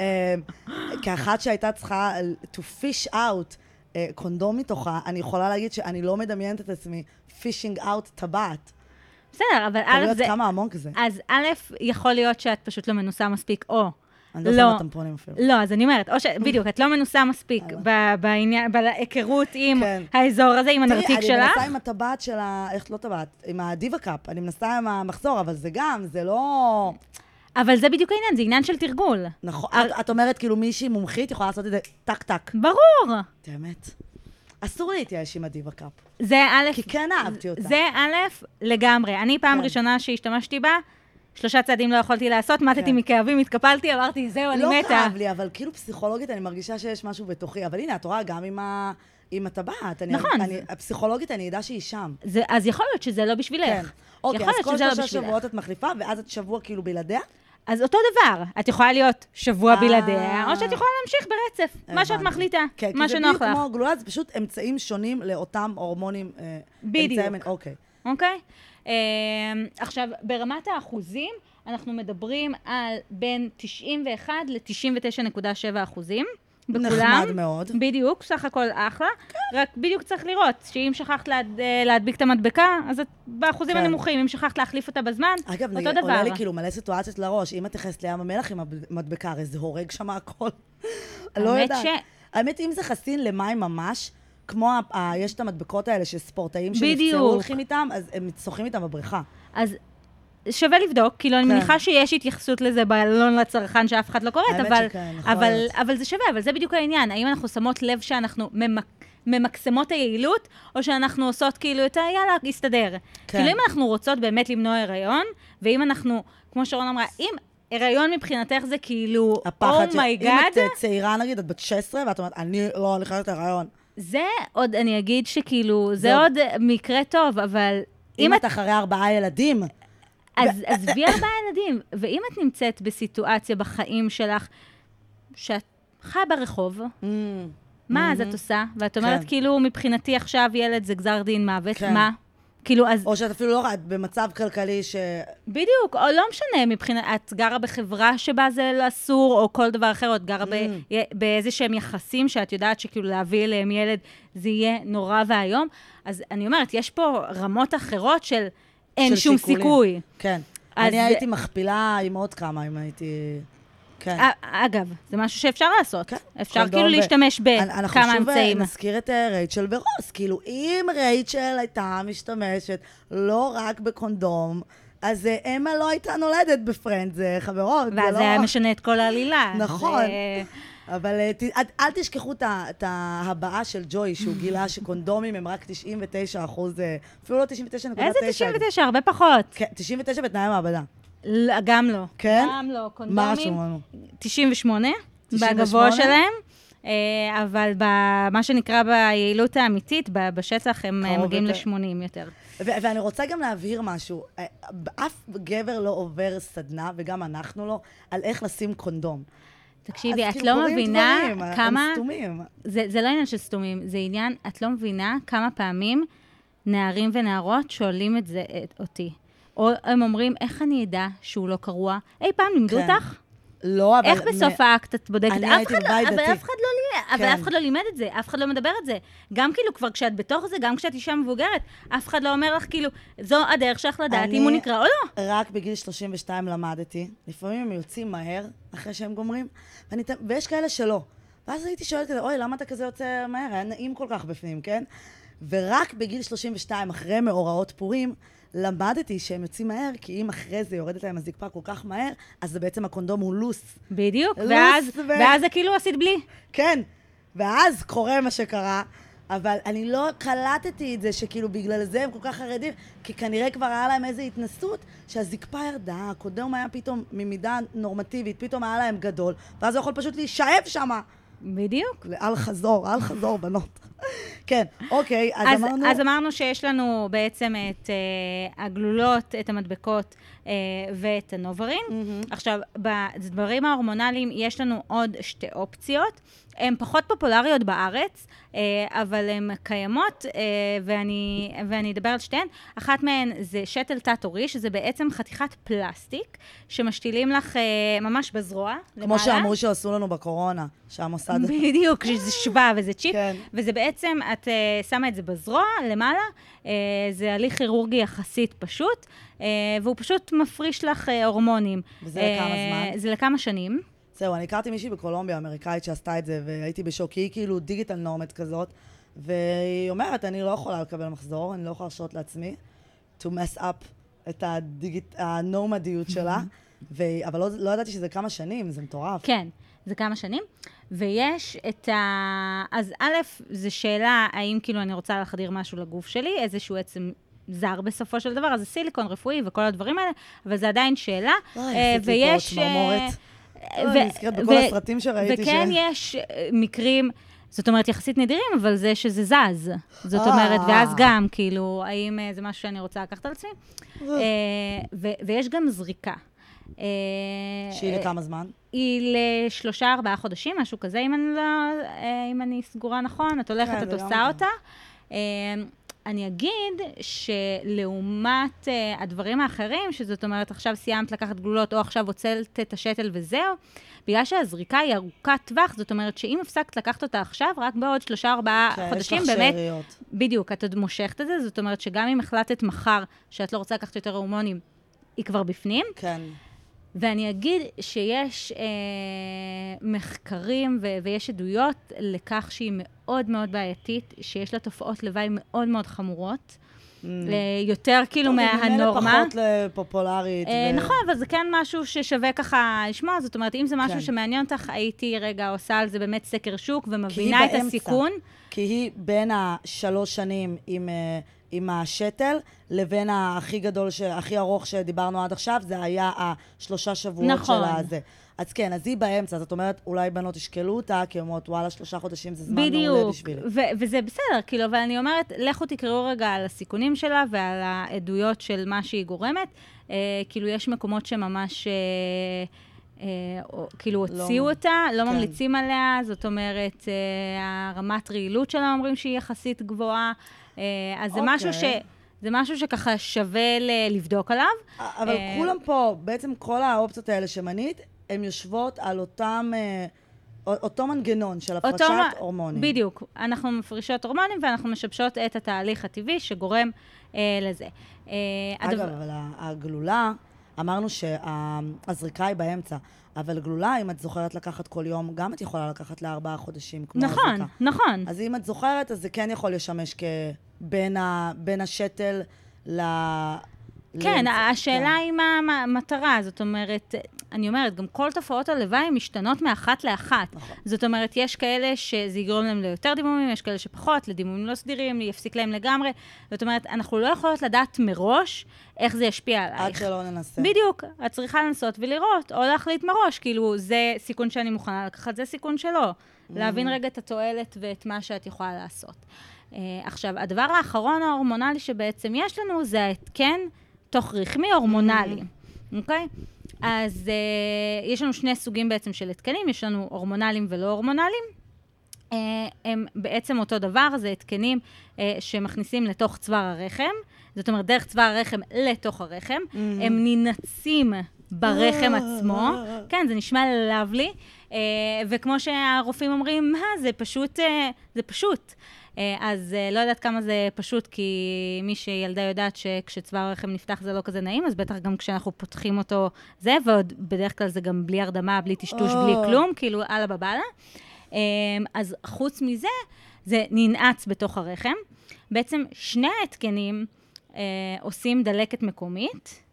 כאחת שהייתה צריכה to fish out uh, קונדום מתוכה, אני יכולה להגיד שאני לא מדמיינת את עצמי fishing out טבעת. בסדר, אבל תראי א', עד זה... כמה עמוק זה. אז א', יכול להיות שאת פשוט לא מנוסה מספיק, או... אני לא לא. שמה טמפונים אפילו. לא, אז אני אומרת, או ש... בדיוק, את לא מנוסה מספיק בעניין, בהיכרות עם כן. האזור הזה, עם הנרתיק תראי, אני שלך. מנסה עם הטבעת של ה... איך לא טבעת? עם הדיבה קאפ. אני מנסה עם המחזור, אבל זה גם, זה לא... אבל זה בדיוק העניין, זה עניין של תרגול. נכון. את, את אומרת, כאילו, מישהי מומחית יכולה לעשות את זה טק-טק. ברור. באמת. אסור להתייאש עם ה DivaCup. זה א', כי כן אהבתי אותה. זה א', לגמרי. אני פעם כן. ראשונה שהשתמשתי בה, שלושה צעדים לא יכולתי לעשות, מתתי כן. מכאבים, התקפלתי, אמרתי, זהו, אני לא מתה. כאב לי, אבל כאילו פסיכולוגית אני מרגישה שיש משהו בתוכי. אבל הנה, את רואה, גם עם, ה... עם הטבעת. אני, נכון. אני, הפסיכולוגית, אני אדע שהיא שם. זה, אז יכול להיות שזה לא בשבילך. כן. אוקיי, יכול אז להיות כל לא שלושה בשבילך. שבועות את מחליפה, ואז את שבוע כאילו בלעדיה? אז אותו דבר, את יכולה להיות שבוע אה. בלעדיה, או שאת יכולה להמשיך ברצף, מה שאת. מחליטה, כן, מה כי זה שנוח בדיוק לך, כמו גלולה, זה פשוט אמצעים שונים לאותם הורמונים. אה, בדיוק. אוקיי. אוקיי? אמ, עכשיו, ברמת האחוזים, אנחנו מדברים על בין 91 ל-99.7 אחוזים. בכולם. נחמד מאוד. בדיוק, סך הכל אחלה. רק בדיוק צריך לראות, שאם שכחת להד, אה, להדביק את המדבקה, אז את באחוזים כן. הנמוכים. אם שכחת להחליף אותה בזמן, אגב, אותו נגיד, דבר. עולה לי כאילו מלא סיטואציות לראש. אם את נכנסת לים המלח עם המדבקה, הרי זה הורג שם הכל. לא יודעת. ש- האמת, אם זה חסין למים ממש, כמו, ה- ה- יש את המדבקות האלה שספורטאים שנפצעו בדיוק. הולכים איתם, אז הם שוחים איתם בבריכה. אז שווה לבדוק, כאילו, אני כן. מניחה שיש התייחסות לזה בעלון לצרכן שאף אחד לא קורא, האמת אבל, שכן, יכול אבל, להיות. אבל זה שווה, אבל זה בדיוק העניין. האם אנחנו שמות לב שאנחנו ממק... ממקסמות היעילות, או שאנחנו עושות כאילו את ה... יאללה, יסתדר. כן. כאילו, אם אנחנו רוצות באמת למנוע הריון, ואם אנחנו, כמו שרון אמרה, אם הריון מבחינתך זה כאילו, הפחד oh my god, אם את אה, צעירה, נגיד, את בת 16, ואת אומרת, אני לא נכנסת להיריון. זה עוד, אני אגיד שכאילו, זה זה עוד- מקרה טוב, אבל אם את אחרי ארבעה ילדים, אז עזבי ארבעה ילדים, ואם את נמצאת בסיטואציה בחיים שלך, שאת חיה ברחוב, מה אז את עושה? ואת אומרת, כן. כאילו, מבחינתי עכשיו ילד זה גזר דין מוות, כן. מה? כאילו, אז או שאת אפילו לא, את במצב כלכלי ש... בדיוק, או לא משנה, מבחינת, את גרה בחברה שבה זה אסור, או כל דבר אחר, או את גרה ב, Mm. באיזה שהם יחסים שאת יודעת שכאילו להביא אליהם ילד זה יהיה נורא ואיום. אז אני אומרת, יש פה רמות אחרות של אין של שום שיקולים. סיכוי. כן. אני הייתי מכפילה עם עוד כמה, אם הייתי... כן. א- אגב, זה משהו שאפשר לעשות. כן, אפשר כאילו ו- להשתמש אנ- אנחנו בכמה שוב, אה, אמצעים. נזכיר את אה, רייצ'ל ורוס. כאילו, אם רייצ'ל הייתה משתמשת לא רק בקונדום, אז אה, אמה לא הייתה נולדת בפרנד, זה חברות, זה לא... ואז זה היה משנה את כל העלילה. נכון. אבל אה, ת- אל, תשכחו את ההבעה של ג'וי, שהוא גילה שקונדומים הם רק 99 אחוז, אה, אפילו לא 99.9. איזה 99? הרבה פחות. כן, 99 בתנאי מעבדה. לא, גם לא. כן? גם לא. קונדומים, לנו? 98, 98? בגבוה שלהם. אה, אבל במה שנקרא ביעילות האמיתית, בשטח, הם אה, מגיעים יותר. ל-80 יותר. ו- ואני רוצה גם להבהיר משהו. אה, אף גבר לא עובר סדנה, וגם אנחנו לא, על איך לשים קונדום. תקשיבי, את לא מבינה דברים, כמה... הם סתומים. זה, זה לא עניין של סתומים, זה עניין, את לא מבינה כמה פעמים נערים ונערות שואלים את זה את, אותי. או הם אומרים, איך אני אדע שהוא לא קרוע? אי פעם לימדו כן. אותך? לא, אבל... איך בסוף מ- האקט את בודקת? אני הייתי לא, בבית אבל דתי. אף אחד לא לימד, אבל כן. אף אחד לא לימד את זה, אף אחד לא מדבר את זה. גם כאילו, כבר כשאת בתוך זה, גם כשאת אישה מבוגרת, אף אחד לא אומר לך, כאילו, זו הדרך שלך לדעת אם הוא נקרא או לא. רק בגיל 32 למדתי. לפעמים הם יוצאים מהר, אחרי שהם גומרים, ואני, ויש כאלה שלא. ואז הייתי שואלת כזה, אוי, למה אתה כזה יוצא מהר? היה נעים כל כך בפנים, כן? ורק בגיל 32, אחרי מאורעות פורים, למדתי שהם יוצאים מהר, כי אם אחרי זה יורדת להם הזקפה כל כך מהר, אז בעצם הקונדום הוא לוס. בדיוק, לוס ואז, ו- ואז זה כאילו עשית בלי. כן. ואז קורה מה שקרה, אבל אני לא קלטתי את זה שכאילו בגלל זה הם כל כך חרדים, כי כנראה כבר היה להם איזו התנסות שהזקפה ירדה, הקודם היה פתאום ממידה נורמטיבית, פתאום היה להם גדול, ואז הוא יכול פשוט להישאב שמה. בדיוק. לאל חזור, אל חזור, בנות. כן, אוקיי, אז, אז, אמרנו... אז אמרנו שיש לנו בעצם את uh, הגלולות, את המדבקות uh, ואת הנוברים. Mm-hmm. עכשיו, בדברים ההורמונליים יש לנו עוד שתי אופציות. הן פחות פופולריות בארץ, uh, אבל הן קיימות, uh, ואני, ואני אדבר על שתיהן. אחת מהן זה שתל תת-עורי, שזה בעצם חתיכת פלסטיק, שמשתילים לך uh, ממש בזרוע, כמו למעלה. שאמרו שעשו לנו בקורונה, שהמוסד... בדיוק, שזה שווה וזה צ'יפ. כן. וזה בעצם, את שמה את זה בזרוע, למעלה, זה הליך כירורגי יחסית פשוט, והוא פשוט מפריש לך הורמונים. וזה לכמה זמן? זה לכמה שנים. זהו, אני הכרתי מישהי בקולומביה, אמריקאית, שעשתה את זה, והייתי בשוק, היא כאילו דיגיטל נורמט כזאת, והיא אומרת, אני לא יכולה לקבל מחזור, אני לא יכולה להרשות לעצמי to mess up את הדיגיט... הנורמדיות שלה, ו... אבל לא, לא ידעתי שזה כמה שנים, זה מטורף. כן, זה כמה שנים. ויש את ה... אז א', זו שאלה, האם כאילו אני רוצה להחדיר משהו לגוף שלי, איזשהו עצם זר בסופו של דבר, אז זה סיליקון רפואי וכל הדברים האלה, אבל זה עדיין שאלה. אוי, אה, פה ויש... צמרמורת. אה, אוי, אני נזכרת בכל הסרטים שראיתי וכן ש- יש אה, מקרים, זאת אומרת, יחסית נדירים, אבל זה שזה זז. זאת אה. אומרת, ואז גם, כאילו, האם אה, זה משהו שאני רוצה לקחת על עצמי? ו- ויש גם זריקה. שהיא לכמה זמן? היא לשלושה, ארבעה חודשים, משהו כזה, אם אני, לא, אם אני סגורה נכון, את הולכת, כן, את עושה אותה. אני אגיד שלעומת אה, הדברים האחרים, שזאת אומרת, עכשיו סיימת לקחת גלולות, או עכשיו הוצאת את השתל וזהו, בגלל שהזריקה היא ארוכת טווח, זאת אומרת שאם הפסקת לקחת אותה עכשיו, רק בעוד שלושה, ארבעה כן, חודשים, באמת, שאריות. בדיוק, את עוד מושכת את זה, זאת אומרת שגם אם החלטת מחר שאת לא רוצה לקחת יותר הורמונים, היא כבר בפנים. כן. ואני אגיד שיש אה, מחקרים ו- ויש עדויות לכך שהיא מאוד מאוד בעייתית, שיש לה תופעות לוואי מאוד מאוד חמורות, אה, יותר כאילו היא ממילא מהנורמה. פחות פופולרית. אה, ו- נכון, אבל זה כן משהו ששווה ככה לשמוע, זאת אומרת, אם זה משהו כן. שמעניין אותך, הייתי רגע עושה על זה באמת סקר שוק ומבינה את באמצע. הסיכון. כי היא בין השלוש שנים עם, אה, עם השתל, לבין הכי גדול, ש- הכי ארוך שדיברנו עד עכשיו, זה היה השלושה שבועות נכון. של הזה. אז כן, אז היא באמצע, זאת אומרת, אולי בנות ישקלו אותה, כי אומרות, וואלה, שלושה חודשים זה זמן מעולה בדיוק, בשבילי. ו- וזה בסדר, כאילו, אבל אני אומרת, לכו תקראו רגע על הסיכונים שלה ועל העדויות של מה שהיא גורמת. אה, כאילו, יש מקומות שממש, אה, אה, או, כאילו, לא- הוציאו אותה, לא כן. ממליצים עליה, זאת אומרת, אה, הרמת רעילות שלה אומרים שהיא יחסית גבוהה. אה, אז זה משהו ש... אוקיי. זה משהו שככה שווה ל- לבדוק עליו. אבל אה, כולם פה, בעצם כל האופציות האלה שמנית, הן יושבות על אותם, אה, אותו מנגנון של הפרשת אותו הורמונים. בדיק. אנחנו מפרישות הורמונים ואנחנו משבשות את התהליך הטבעי שגורם אה, לזה. אה, אגב, הדבר- אבל הגלולה, אמרנו שהזריקה היא באמצע, אבל גלולה, אם את זוכרת לקחת כל יום, גם את יכולה לקחת לארבעה חודשים, כמו נכון, הזריקה. נכון. אז אם את זוכרת, אז זה כן יכול לשמש כבין ה, בין השתל ל... כן, לאמצע. השאלה כן. היא מה המטרה, זאת אומרת, אני אומרת, גם כל תופעות הלוואי משתנות מאחת לאחת. נכון. זאת אומרת, יש כאלה שזה יגרום להם ליותר דימומים, יש כאלה שפחות, לדימומים לא סדירים, יפסיק להם לגמרי. זאת אומרת, אנחנו לא יכולות לדעת מראש איך זה ישפיע עלייך. עד שלא ננסה. בדיוק, את צריכה לנסות ולראות, או להחליט מראש, כאילו, זה סיכון שאני מוכנה לקחת, זה סיכון שלא. להבין רגע את התועלת ואת מה שאת יכולה לעשות. Uh, עכשיו, הדבר האחרון ההורמונלי שבעצם יש לנו, זה ההתקן תוך רחמי הורמונלי, אוקיי? אז uh, יש לנו שני סוגים בעצם של התקנים, יש לנו הורמונליים ולא הורמונליים. Uh, הם בעצם אותו דבר, זה התקנים uh, שמכניסים לתוך צוואר הרחם, זאת אומרת, דרך צוואר הרחם לתוך הרחם. הם ננעצים ברחם עצמו. כן, זה נשמע לבלי. Uh, וכמו שהרופאים אומרים, מה, זה פשוט, uh, זה פשוט. Uh, אז uh, לא יודעת כמה זה פשוט, כי מי שילדה יודעת שכשצוואר הרחם נפתח זה לא כזה נעים, אז בטח גם כשאנחנו פותחים אותו זה, ועוד בדרך כלל זה גם בלי הרדמה, בלי טשטוש, בלי או. כלום, כאילו, אללה בבאללה. Um, אז חוץ מזה, זה ננעץ בתוך הרחם. בעצם שני ההתקנים uh, עושים דלקת מקומית,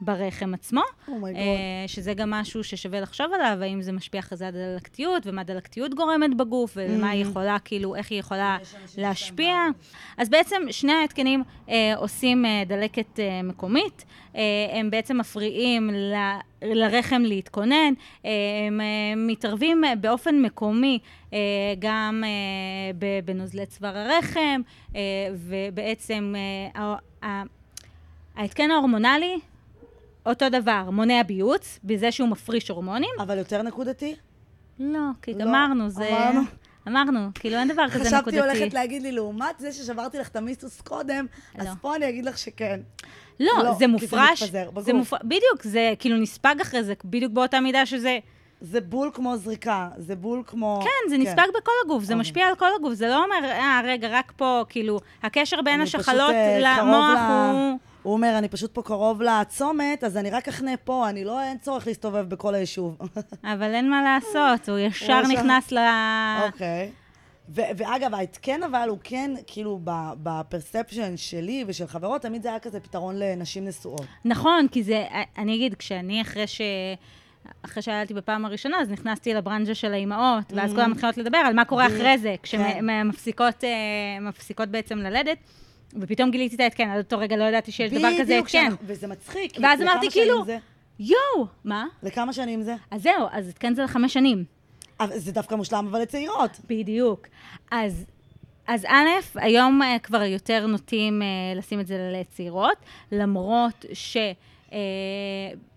ברחם עצמו, Oh. אה, שזה גם משהו ששווה לחשוב עליו, האם זה משפיע אחרי זה על דלקתיות, ומה דלקתיות גורמת בגוף, ומה Mm. היא יכולה, כאילו, איך היא יכולה להשפיע. אז בעצם שני ההתקנים אה, עושים אה, דלקת אה, מקומית, אה, הם בעצם מפריעים ל... לרחם להתכונן, אה, הם אה, מתערבים אה, באופן מקומי אה, גם אה, בנוזלי צוואר הרחם, אה, ובעצם אה, ההתקן ההורמונלי, אותו דבר, מונע ביוץ, בזה שהוא מפריש הורמונים. אבל יותר נקודתי? לא, כי לא, אמרנו, זה... אמרנו. אמרנו, כאילו אין דבר כזה נקודתי. חשבתי הולכת להגיד לי, לעומת זה ששברתי לך את המיסטוס קודם, אז לא. פה אני אגיד לך שכן. לא, לא, זה כי זה מופרש, מתפזר. זה מופרש, בדיוק, זה כאילו נספג אחרי זה, בדיוק באותה מידה שזה... זה בול כמו זריקה, זה בול כמו... כן, זה נספג בכל הגוף, זה אוקיי. משפיע על כל הגוף, זה לא אומר, אה, רגע, רק פה, כאילו, הקשר בין אני פשוט, השחלות אה, למוח ל- הוא... הוא אומר, אני פשוט פה קרוב לצומת, אז אני רק אחנה פה, אני לא, אין צורך להסתובב בכל היישוב. אבל אין מה לעשות, הוא ישר נכנס ל... אוקיי. ו- ואגב, ההתקן אבל הוא כן, כאילו, בפרספשן שלי ושל חברות, תמיד זה היה כזה פתרון לנשים נשואות. נכון, כי זה, אני אגיד, כשאני אחרי ש... אחרי שילדתי בפעם הראשונה, אז נכנסתי לברנז'ה של האימהות, ואז כולם מתחילות לדבר על מה קורה אחרי זה, כשמפסיקות מפסיקות בעצם ללדת, ופתאום גיליתי את ההתקן, עד אותו רגע לא ידעתי שיש דבר כזה התקן. שאנחנו- וזה מצחיק. ואז אמרתי, כאילו? יואו, מה? לכמה שנים זה? אז זהו, אז התקן זה לחמש שנים. זה דווקא מושלם, אבל לצעירות. בדיוק. אז, אז א', היום אה, כבר יותר נוטים אה, לשים את זה לצעירות, למרות ש... אה,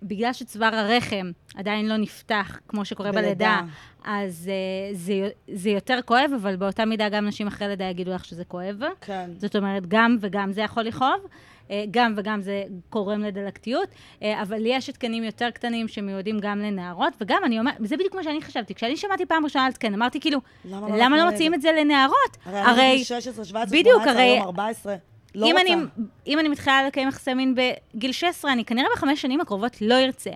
בגלל שצוואר הרחם עדיין לא נפתח, כמו שקורה בלידה. בלידה, אז אה, זה, זה יותר כואב, אבל באותה מידה גם נשים אחרי לידה יגידו לך שזה כואב. כן. זאת אומרת, גם וגם זה יכול לכאוב, אה, גם וגם זה גורם לדלקתיות, אה, אבל יש התקנים יותר קטנים שמיועדים גם לנערות, וגם אני אומרת, זה בדיוק מה שאני חשבתי. כשאני שמעתי פעם ראשונה על התקן, אמרתי כאילו, למה לא למה לא נתנו מוציאים את זה לנערות? הרי בגיל 16, 17, בדיוק, 18, הרי- היום 14. לא אם, רוצה. אני, אם אני מתחילה לקיים יחסי מין בגיל 16, אני כנראה בחמש שנים הקרובות לא ארצה.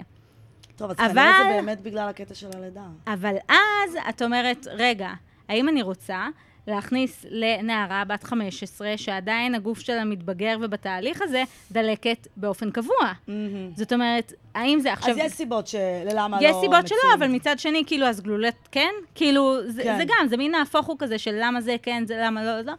טוב, אז אבל- כנראה זה באמת בגלל הקטע של הלידה. אבל אז את אומרת, רגע, האם אני רוצה להכניס לנערה בת 15, שעדיין הגוף שלה מתבגר ובתהליך הזה, דלקת באופן קבוע? זאת אומרת, האם זה עכשיו... אז יש סיבות של למה לא יש סיבות שלא, מציעים אבל את זה. מצד שני, כאילו, אז גלולת כן? כאילו, זה, כן. זה גם, זה מין נהפוך הוא כזה של למה זה כן, זה למה לא, לא.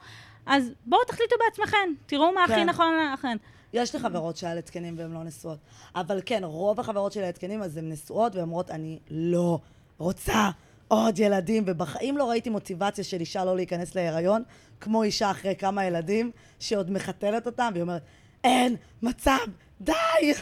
אז בואו תחליטו בעצמכם, תראו מה הכי כן. נכון לכם. יש לי חברות שהיה להתקנים והן לא נשואות. אבל כן, רוב החברות שלי להתקנים, אז הן נשואות, והן אומרות, אני לא רוצה עוד ילדים, ובחיים לא ראיתי מוטיבציה של אישה לא להיכנס להיריון, כמו אישה אחרי כמה ילדים, שעוד מחתלת אותם, והיא אומרת, אין מצב, די!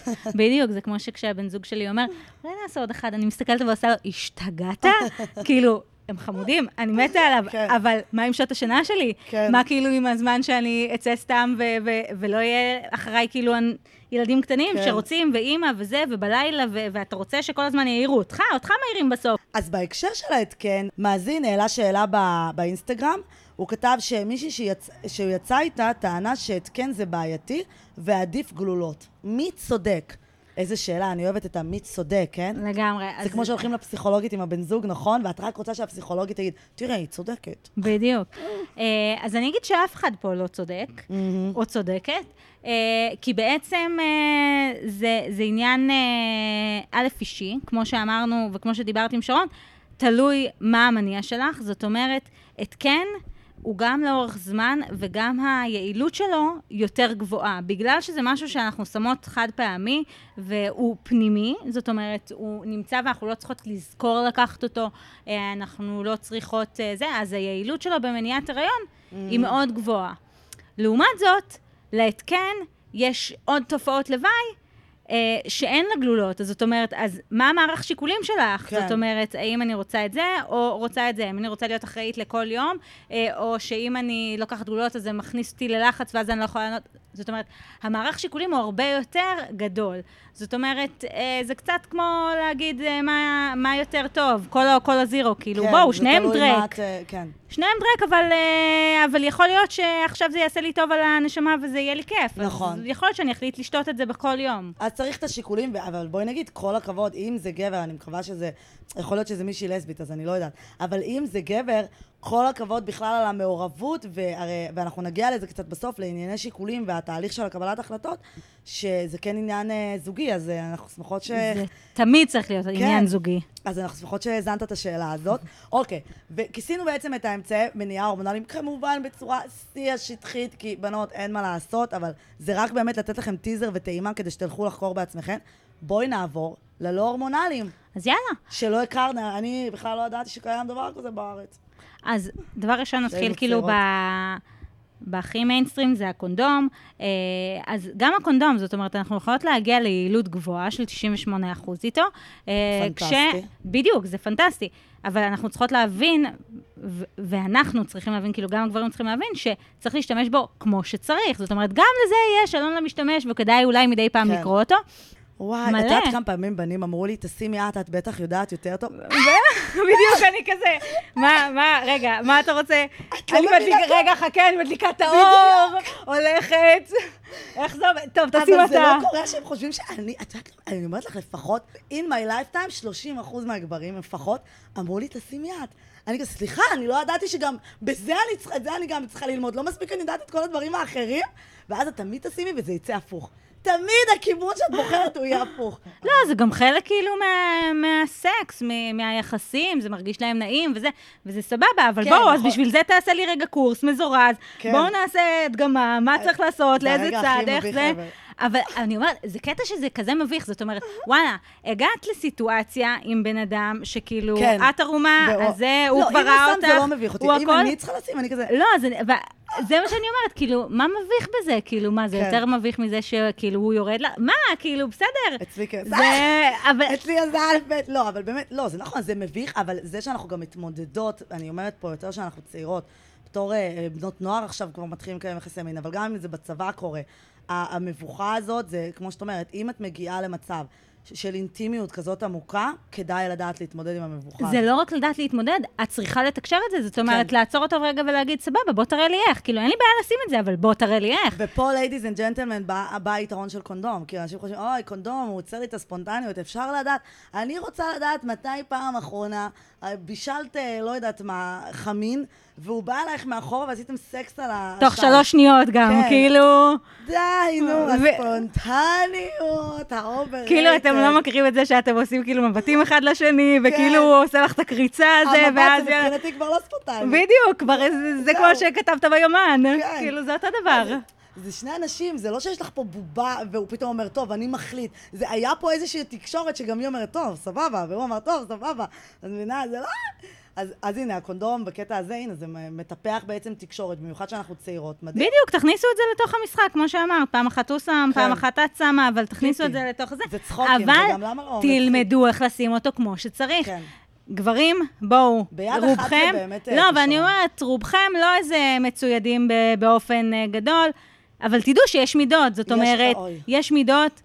בדיוק, זה כמו שכשהבן זוג שלי אומר, אולי נעשה עוד אחד, אני מסתכלת ועושה לו, השתגעת? כאילו, הם חמודים, אני מתה עליו, כן. אבל מה עם שעות השינה שלי? כן. מה כאילו עם הזמן שאני אצא סתם ו- ו- ולא יהיה אחריי כאילו ילדים קטנים כן. שרוצים, ואימא וזה, ובלילה, ו- ואתה רוצה שכל הזמן יעירו אותך, אותך מעירים בסוף. אז בהקשר של ההתקן, מאזין העלה שאלה ב- באינסטגרם, הוא כתב שמישהי שיצ... שהוא יצא איתה טענה שהתקן זה בעייתי ועדיף גלולות. מי צודק? איזה שאלה, אני אוהבת את המי צודק, כן? לגמרי. זה אז- כמו שהולכים לפסיכולוגית עם הבן זוג, נכון? ואת רק רוצה שהפסיכולוגית תגיד, תראה, היא צודקת. בדיוק. אה, אז אני אגיד שאף אחד פה לא צודק, או צודקת, אה, כי בעצם אה, זה, זה עניין א', אישי, כמו שאמרנו וכמו שדיברתי עם שרון, תלוי מה המניע שלך, זאת אומרת, התקן הוא גם לאורך זמן וגם היעילות שלו יותר גבוהה. בגלל שזה משהו שאנחנו שמות חד פעמי והוא פנימי, זאת אומרת, הוא נמצא ואנחנו לא צריכות לזכור לקחת אותו, אה, אנחנו לא צריכות אה, זה, אז היעילות שלו במניעת הריון היא מאוד גבוהה. לעומת זאת, להתקן יש עוד תופעות לוואי אה, שאין לה גלולות. אז זאת אומרת, אז מה המערך שיקולים שלך? כן. זאת אומרת, האם אני רוצה את זה או רוצה את זה? האם אני רוצה להיות אחראית לכל יום, אה, או שאם אני לוקחת גלולות אז זה מכניס אותי ללחץ ואז אני לא יכולה לענות? זאת אומרת, המערך שיקולים הוא הרבה יותר גדול. זאת אומרת, אה, זה קצת כמו להגיד אה, מה, מה יותר טוב, כל או כל הזירו, כאילו, כן, בואו, שניהם דרק. את, אה, כן. שניהם דרק, אבל, אה, אבל יכול להיות שעכשיו זה יעשה לי טוב על הנשמה וזה יהיה לי כיף. נכון. אז יכול להיות שאני אחליט לשתות את זה בכל יום. אז צריך את השיקולים, אבל בואי נגיד, כל הכבוד, אם זה גבר, אני מקווה שזה, יכול להיות שזה מישהי לסבית, אז אני לא יודעת, אבל אם זה גבר, כל הכבוד בכלל על המעורבות, והרי, ואנחנו נגיע לזה קצת בסוף, לענייני שיקולים והתהליך של הקבלת החלטות, שזה כן עניין אה, זוגי, אז אה, אנחנו שמחות ש... זה תמיד צריך להיות עניין זוגי. אז אנחנו שמחות שהאזנת את השאלה הזאת. אוקיי, וכיסינו בעצם את האמצעי מניעה הורמונליים, כמובן בצורה שיא השטחית, כי בנות, אין מה לעשות, אבל זה רק באמת לתת לכם טיזר וטעימה כדי שתלכו לחקור בעצמכם. בואי נעבור ללא הורמונליים, אז יאללה. שלא הכרנו, אני בכלל לא ידעתי שקיים דבר כזה בארץ. אז דבר ראשון נתחיל כאילו ב... בהכי מיינסטרים זה הקונדום. אה, אז גם הקונדום, זאת אומרת, אנחנו יכולות להגיע ליעילות גבוהה של 98% איתו. אה, פנטסטי. בדיוק, זה פנטסטי. אבל אנחנו צריכות להבין, ו- ואנחנו צריכים להבין, כאילו גם הגברים צריכים להבין, שצריך להשתמש בו כמו שצריך. זאת אומרת, גם לזה יש שלום למשתמש, וכדאי אולי מדי פעם כן. לקרוא אותו. וואי, מלא. את יודעת כמה פעמים בנים אמרו לי, תשימי את, את בטח יודעת יותר טוב. בדיוק, אני כזה, מה, מה, רגע, מה אתה רוצה? את לא אני מבינה רגע, חכה, אני מדליקה את האור, הולכת. איך זה עובד? טוב, תשים אבל זה. לא קורה שהם חושבים שאני, את יודעת, אני אומרת לך, לפחות, in my lifetime, 30 אחוז מהגברים לפחות, אמרו לי, תשימי את. אני כזה, סליחה, אני לא ידעתי שגם בזה אני צריכה, את זה אני גם צריכה ללמוד. לא מספיק אני יודעת את כל הדברים האחרים, ואז את תמיד תשימי וזה יצא הפוך. תמיד הכיוון שאת בוחרת הוא יהיה הפוך. לא, זה גם חלק כאילו מה- מהסקס, מ- מהיחסים, זה מרגיש להם נעים וזה, וזה סבבה, אבל כן, בואו, אז נכון. בשביל זה תעשה לי רגע קורס מזורז, כן. בואו נעשה הדגמה, מה צריך לעשות, זה לאיזה צעד, הכי איך זה. אבל אני אומרת, זה קטע שזה כזה מביך, זאת אומרת, וואלה, הגעת לסיטואציה עם בן אדם שכאילו, כן. את ערומה, והוא- אז זה, הוא לא, כבר אם ראה הוא אותך, שם זה לא מביך אותי. אם הכל- אני צריכה לשים, אני כזה... לא, אז אני, ו- זה מה שאני אומרת, כאילו, מה מביך בזה? כאילו, מה, זה כן. יותר מביך מזה שכאילו הוא יורד לה? מה, כאילו, בסדר. אצלי כן. זה, אבל... אצלי זה א' ב', לא, אבל באמת, לא, זה נכון, זה מביך, אבל זה שאנחנו גם מתמודדות, אני אומרת פה יותר שאנחנו צעירות, בתור אה, בנות נוער עכשיו כבר מתחילים לקיים יחסי מין, אבל גם אם זה בצבא קורה, המבוכה הזאת זה, כמו שאת אומרת, אם את מגיעה למצב של אינטימיות כזאת עמוקה, כדאי לדעת להתמודד עם המבוכה. זה לא רק לדעת להתמודד, את צריכה לתקשר את זה. זאת אומרת, כן. לעצור אותו רגע ולהגיד, סבבה, בוא תראה לי איך. כאילו, אין לי בעיה לשים את זה, אבל בוא תראה לי איך. ופה, ladies and gentlemen, בא, בא היתרון של קונדום. כי אנשים חושבים, אוי, קונדום, הוא עוצר לי את הספונטניות, אפשר לדעת. אני רוצה לדעת מתי פעם אחרונה אה, בישלת, אה, לא יודעת מה, חמין, והוא בא אלייך מאחורה ועשיתם סקס על ה... תוך. שלוש שניות גם, כן. כאילו... די, נו, ו- הספונטניות, ה over כאילו, אתם לא מכירים את זה שאתם עושים כאילו מבטים אחד לשני, כן. וכאילו הוא עושה לך את הקריצה הזה, המבט ואז... זה מבחינתי כבר לא ספונטני. בדיוק, כבר זה- זה כמו. שכתבת ביומן. כן. כאילו, זה אותו דבר. זה שני אנשים, זה לא שיש לך פה בובה והוא פתאום אומר, טוב, אני מחליט. זה היה פה איזושהי תקשורת שגם היא אומרת, טוב, סבבה, והוא אמר, טוב, סבבה. אז מבינה, זה לא... אז, אז הנה, הקונדום בקטע הזה, הנה, זה מטפח בעצם תקשורת, במיוחד שאנחנו צעירות. מדהים. בדיוק, תכניסו את זה לתוך המשחק, כמו שאמרת. פעם אחת הוא שם, כן. פעם אחת את שמה, אבל תכניסו את טיפים. זה לתוך זה. זה צחוקים, אבל וגם למה לא? תלמדו איך לשים אותו כמו שצריך. כן. גברים, בואו, ביד אחת רובכם, זה באמת, אה, לא, ואני. אומרת, רובכם לא איזה מצוידים באופן אה, גדול, אבל תדעו שיש מידות, זאת יש, אומרת, אוי. יש מידות,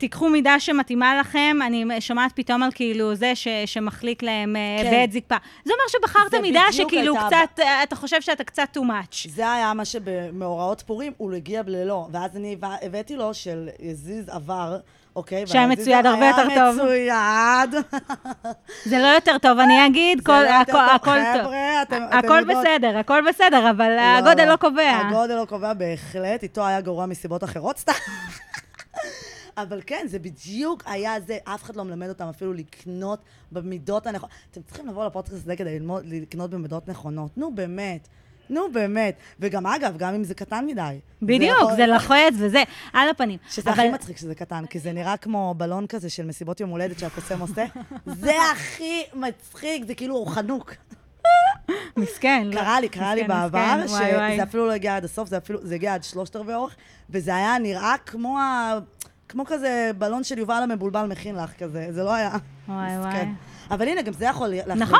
תיקחו מידה שמתאימה לכם, אני שומעת פתאום על כאילו זה ש, שמחליק להם כן. כן. בעת זקפה. זה אומר שבחרת זה מידה שכאילו הייתה קצת, אה, אתה חושב שאתה קצת too much. זה היה מה שבמאורעות פורים, הוא הגיע ללא. ואז אני הבא- הבאתי לו של יזיז עבר, אוקיי? שהיה מצויד הרבה יותר טוב. היה מצויד. זה לא יותר טוב, אני אגיד, כל, לא יותר הכל, טוב. חבר'ה, אתם- אתם הכל יודעות. בסדר, הכל בסדר, אבל לא, הגודל לא קובע. הגודל לא קובע בהחלט, איתו היה גרוע מסיבות אחרות סתם. אבל כן, זה בדיוק היה זה, אף אחד לא מלמד אותם אפילו לקנות במידות הנכונות. אתם צריכים לבוא לפודקאסט הזה כדי ללמוד, לקנות במידות נכונות. נו, באמת. נו, באמת. וגם אגב, גם אם זה קטן מדי. בדיוק, יכול- זה לוחץ וזה, על הפנים. שזה הכי מצחיק שזה קטן, כי זה נראה כמו בלון כזה של מסיבות יום הולדת שהקוסם עושה. זה הכי מצחיק, זה כאילו חנוק. מסכן. לא. קרה לי, קרה לי בעבר. שזה אפילו לא הגיע עד הסוף, זה זה הגיע עד שלושת רבעי אורך, וזה היה נראה כמו ה... כמו כזה בלון של יובל המבולבל מכין לך כזה, זה לא היה... וואי. וואי. אבל הנה, גם זה יכול להחליט. נכון.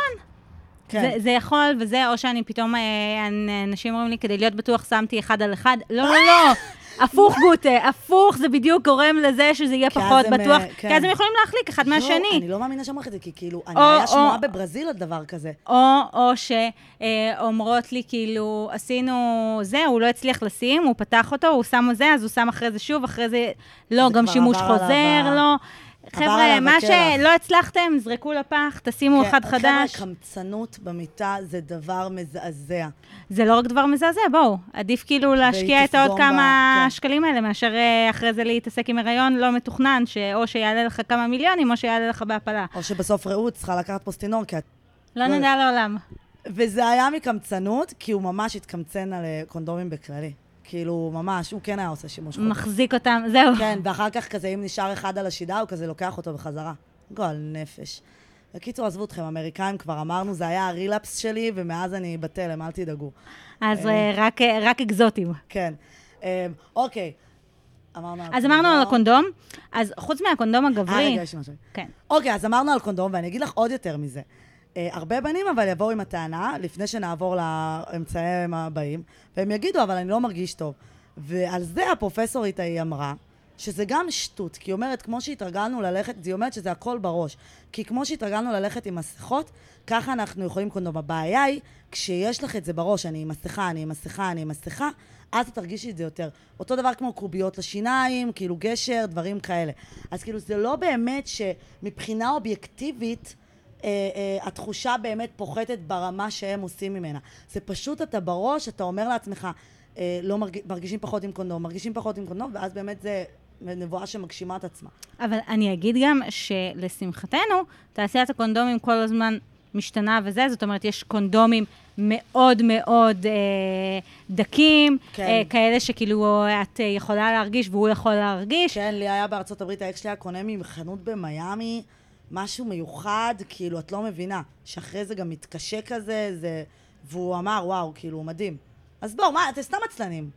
כן. זה, זה יכול, וזה, או שאני פתאום, אה, אנ- אנשים אומרים לי, כדי להיות בטוח שמתי אחד על אחד. לא, לא, לא. הפוך, גוטה, הפוך, זה בדיוק גורם לזה שזה יהיה פחות בטוח, אה, כן. כי אז הם יכולים להחליק אחד לא, מהשני. אני לא מאמינה שאמרת את זה, כי כאילו, אני היה שמועה בברזיל על דבר כזה. או, או שאומרות לי, כאילו, עשינו זה, הוא לא הצליח לשים, הוא פתח אותו, הוא שם זה, אז הוא שם אחרי זה שוב, אחרי זה, לא, גם שימוש חוזר, לא. חבר'ה, מה. שלא הצלחתם, זרקו לפח, תשימו אחד כן, חדש. חבר'ה, קמצנות במיטה זה דבר מזעזע. זה לא רק דבר מזעזע, בואו, עדיף כאילו להשקיע את העוד כמה כן. שקלים האלה, מאשר אה, אחרי זה להתעסק עם הריון לא מתוכנן, שאו שיעלה לך כמה מיליונים, או שיעלה לך בהפלה. או שבסוף רעות צריכה לקחת פוסטינור, כי את... לא לא. נדע לעולם. וזה היה מקמצנות, כי הוא ממש התקמצן על אה, קונדומים בכללי. כאילו, ממש, הוא כן היה עושה שימוש חוזר. מחזיק אותם, זהו. כן, ואחר כך כזה, אם נשאר אחד על השידה, הוא כזה לוקח אותו בחזרה. גועל נפש. בקיצור, עזבו אתכם, אמריקאים כבר אמרנו, זה היה הרילאפס שלי, ומאז אני בתלם, אל תדאגו. אז אה, רק, אה, רק אקזוטים. כן. אה, אוקיי. אמרנו אז אמרנו על קונדום. הקונדום, אז חוץ מהקונדום אה, הגברי... רגע, יש משהו. כן. אוקיי, אז אמרנו על קונדום, ואני אגיד לך עוד יותר מזה. אה, הרבה בנים אבל יבואו עם הטענה, לפני שנעבור לאמצעים הבאים, והם יגידו, אבל אני לא מרגיש טוב. ועל זה הפרופסורית ההיא אמרה, שזה גם שטות, כי היא אומרת, כמו שהתרגלנו ללכת, היא אומרת שזה הכל בראש. כי כמו שהתרגלנו ללכת עם מסכות, ככה אנחנו יכולים קונדום. הבעיה היא, כשיש לך את זה בראש, אני עם מסכה, אני עם מסכה, אני עם מסכה, אז את תרגישי את זה יותר. אותו דבר כמו קוביות לשיניים, כאילו גשר, דברים כאלה. אז כאילו, זה לא באמת שמבחינה אובייקטיבית, התחושה באמת פוחתת ברמה שהם עושים ממנה. זה פשוט אתה בראש, אתה אומר לעצמך, אה, לא מרג... מרגישים פחות עם קונדום, מרגישים פחות עם קונדום, ואז באמת זה נבואה שמגשימה את עצמה. אבל אני אגיד גם שלשמחתנו, תעשיית הקונדומים כל הזמן משתנה וזה, זאת אומרת, יש קונדומים מאוד מאוד אה, דקים, כן. אה, כאלה שכאילו את אה, יכולה להרגיש והוא יכול להרגיש. כן, לי היה בארצות הברית, האקס שלי היה קונה מחנות במיאמי, משהו מיוחד, כאילו, את לא מבינה, שאחרי זה גם מתקשה כזה, זה... והוא אמר, וואו, כאילו, מדהים. אז בואו, מה, אתם סתם עצלנים.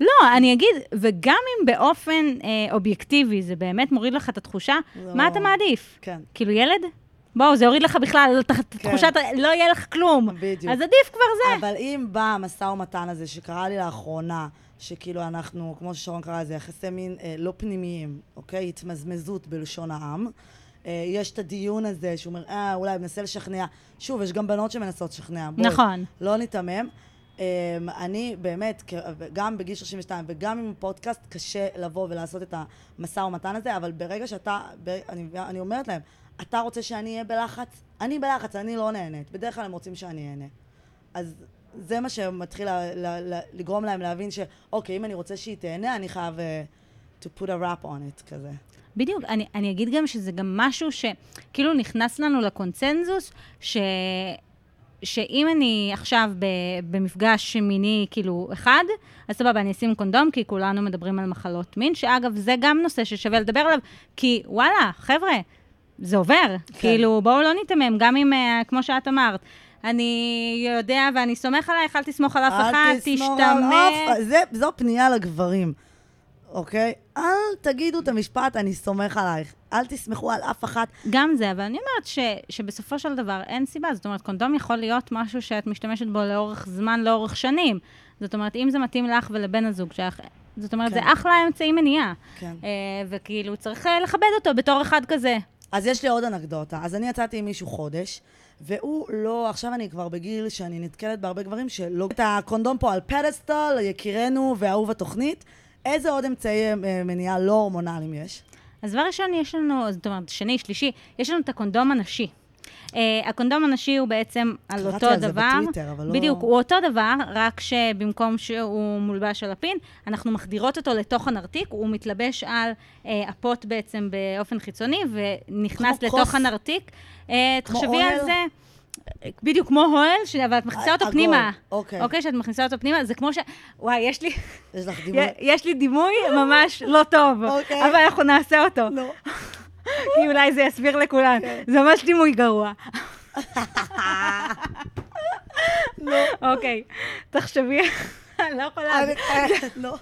לא, אני אגיד, וגם אם באופן אה, אובייקטיבי זה באמת מוריד לך את התחושה, זה מה לא- אתה מעדיף? כן. כאילו ילד? בואו, זה יוריד לך בכלל את התחושת, לא יהיה לך כלום. בדיוק. אז עדיף כבר זה. אבל אם בא המשא ומתן הזה שקרה לי לאחרונה, שכאילו אנחנו, כמו ששרון קרא לזה, יחסי מין אה, לא פנימיים, אוקיי? התמזמזות בלשון העם. אה, יש את הדיון הזה שהוא אומר, אה, אולי מנסה לשכנע. שוב, יש גם בנות שמנסות לשכנע. בואי, נכון. לא ניתמם. אה, אני באמת, גם בגיל 32 וגם עם פודקאסט, קשה לבוא ולעשות את המשא ומתן הזה, אבל ברגע שאתה, אני, אני אומרת להם, אתה רוצה שאני אהיה בלחץ? אני בלחץ, אני לא נהנית. בדרך כלל הם רוצים שאני אהנה. אז זה מה שמתחיל ל- ל- ל- לגרום להם להבין שאוקיי, אם אני רוצה שהיא תהנה, אני חייב uh, to put a wrap on it כזה. בדיוק, אני, אני אגיד גם שזה גם משהו שכאילו נכנס לנו לקונצנזוס, ש, שאם אני עכשיו ב, במפגש מיני כאילו אחד, אז סבבה, אני אשים קונדום, כי כולנו מדברים על מחלות מין, שאגב, זה גם נושא ששווה לדבר עליו, כי וואלה, חבר'ה, זה עובר. כן. כאילו, בואו לא ניתמם, גם אם, אה, כמו שאת אמרת, אני יודע ואני סומך עלייך, אל תסמוך על אף אחד, אל תשמור על תשתמש. אף... זה, זו פנייה לגברים, אוקיי? אל תגידו את המשפט, אני סומך עלייך. אל תסמכו על אף אחת. גם זה, אבל אני אומרת ש, שבסופו של דבר אין סיבה. זאת אומרת, קונדום יכול להיות משהו שאת משתמשת בו לאורך זמן, לאורך שנים. זאת אומרת, אם זה מתאים לך ולבן הזוג שלך, זאת אומרת, כן. זה אחלה אמצעי מניעה. כן. אה, וכאילו, צריך אה, לכבד אותו בתור אחד כזה. אז יש לי עוד אנקדוטה. אז אני יצאתי עם מישהו חודש, והוא לא, עכשיו אני כבר בגיל שאני נתקלת בהרבה גברים שלא... את הקונדום פה על פדסטל, יקירנו ואהוב התוכנית. איזה עוד אמצעי אה, מניעה לא הורמונליים יש? אז דבר ראשון, יש לנו, זאת אומרת, שני, שלישי, יש לנו את הקונדום הנשי. Uh, הקונדום הנשי הוא בעצם על קראתי אותו על זה דבר. בטוויטר, אבל לא- בדיוק, הוא אותו דבר, רק שבמקום שהוא מולבש על הפין, אנחנו מחדירות אותו לתוך הנרתיק, הוא מתלבש על uh, הפוט בעצם באופן חיצוני, ונכנס לתוך כוס? הנרתיק. Uh, תחשבי על? זה. בדיוק כמו אוהל, ש- אבל את מכניסה אותו פנימה. אוקיי. אוקיי, שאת מכניסה אותו פנימה, זה כמו ש... וואי, יש לי... יש לך דימוי? יש לי דימוי ממש לא טוב, אוקיי. אבל אנחנו נעשה אותו. לא. כי אולי זה יסביר לכולן. זה ממש דימוי גרוע. לא. אוקיי, תחשבי, אני לא יכולה, אני- לא.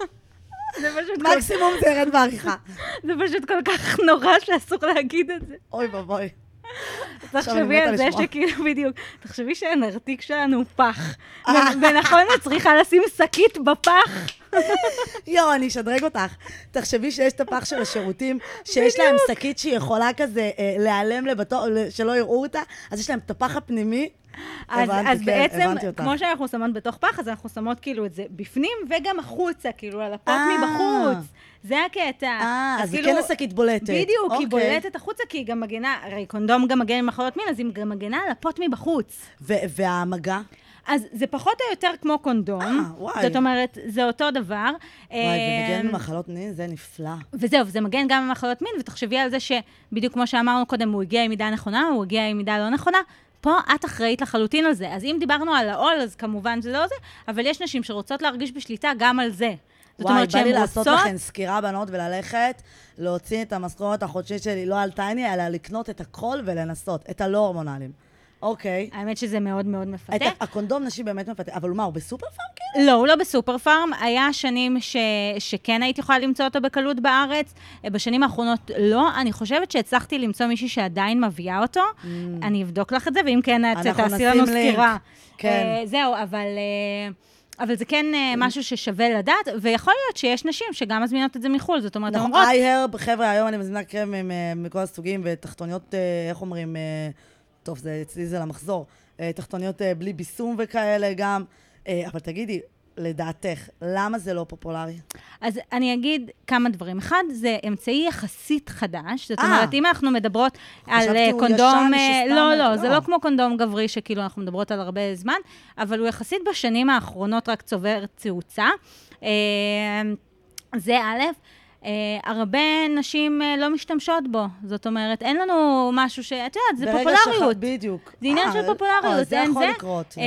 זה פשוט מקסימום זה ירד בעריכה. זה פשוט כל כך נורא שאסור להגיד את זה. אוי ואבוי. תחשבי על זה. שכאילו, בדיוק, תחשבי שהנרתיק שלנו פח. אה. ונכון, את צריכה לשים שקית בפח. יואו, אני אשדרג אותך. תחשבי שיש את הפח של השירותים, שיש להם שקית שהיא יכולה כזה אה, להיעלם לבטו, שלא יראו אותה, אז יש להם את הפח הפנימי. אז, הבנתי, אז כן, בעצם. כמו שאנחנו שמות בתוך פח, אז אנחנו שמות כאילו את זה בפנים, וגם החוצה, כאילו על הפוט אה. מבחוץ. זה הקטע. אה, אז זה כאילו- כן השקית בולטת. בדיוק, היא אוקיי. בולטת החוצה, כי היא גם מגנה, הרי קונדום גם מגן ממחלות מין, אז היא גם מגנה על הפוט מבחוץ. ו- והמגע? אז זה פחות או יותר כמו קונדום. אה, וואי. זאת אומרת, זה אותו דבר. וואי, אה, ומגן ממחלות מין זה נפלא. וזהו, וזה מגן גם ממחלות מין, ותחשבי על זה שבדיוק כמו שאמרנו קודם, הוא הגיע עם מידה נכונה, הוא הגיע עם מידה לא נכונה. פה את אחראית לחלוטין על זה. אז אם דיברנו על העול, אז כמובן זה לא זה, אבל יש נשים שרוצות להרגיש בשליטה גם על זה. זאת וואי, אומרת בא לי שהן לעשות רוצות... לכם סקירה, בנות, וללכת, להוציא את המשכורת החודשית שלי, לא על טייני, אלא לקנות את הכל ולנסות, את הלא הורמונליים. אוקיי. האמת שזה מאוד מאוד מפתה. את הקונדום נשי באמת מפתה, אבל מה, הוא בסופר פארם כאילו? לא, הוא לא בסופר פארם. היה שנים ש... שכן הייתי יכולה למצוא אותו בקלות בארץ. בשנים האחרונות לא. אני חושבת שהצלחתי למצוא מישהי שעדיין מביאה אותו. אני אבדוק לך את זה, ואם כן, Mm. תעשי לנו. סקירה. כן. אה, זהו, אבל... אה, אבל זה כן אה, משהו ששווה לדעת, ויכול להיות שיש נשים שגם מזמינות את זה מחו"ל, זאת אומרת, הן נכון, אומרות, iHerb, חבר'ה, היום אני מזמינה קרם אה, מכל הסוגים ותחתוניות, אה, איך אומרים, טוב, זה, אצלי זה למחזור, תחתוניות בלי ביסום וכאלה גם. אבל תגידי, לדעתך, למה זה לא פופולרי? אז אני אגיד כמה דברים. אחד, זה אמצעי יחסית חדש. זאת אה. אומרת, אם אנחנו מדברות על חשבתי אה, הוא קונדום... ישן אה, שסתם- לא, לא, זה לא. לא כמו קונדום גברי, שכאילו אנחנו מדברות על הרבה זמן, אבל הוא יחסית בשנים האחרונות רק צובר תאוצה. זה א', הרבה נשים אה, לא משתמשות בו. זאת אומרת, אין לנו משהו ש... את יודעת, זה פופולריות. שח- בדיוק. זה עניין אה, של פופולריות, אה, זה אין יכול זה. לקרות. אה,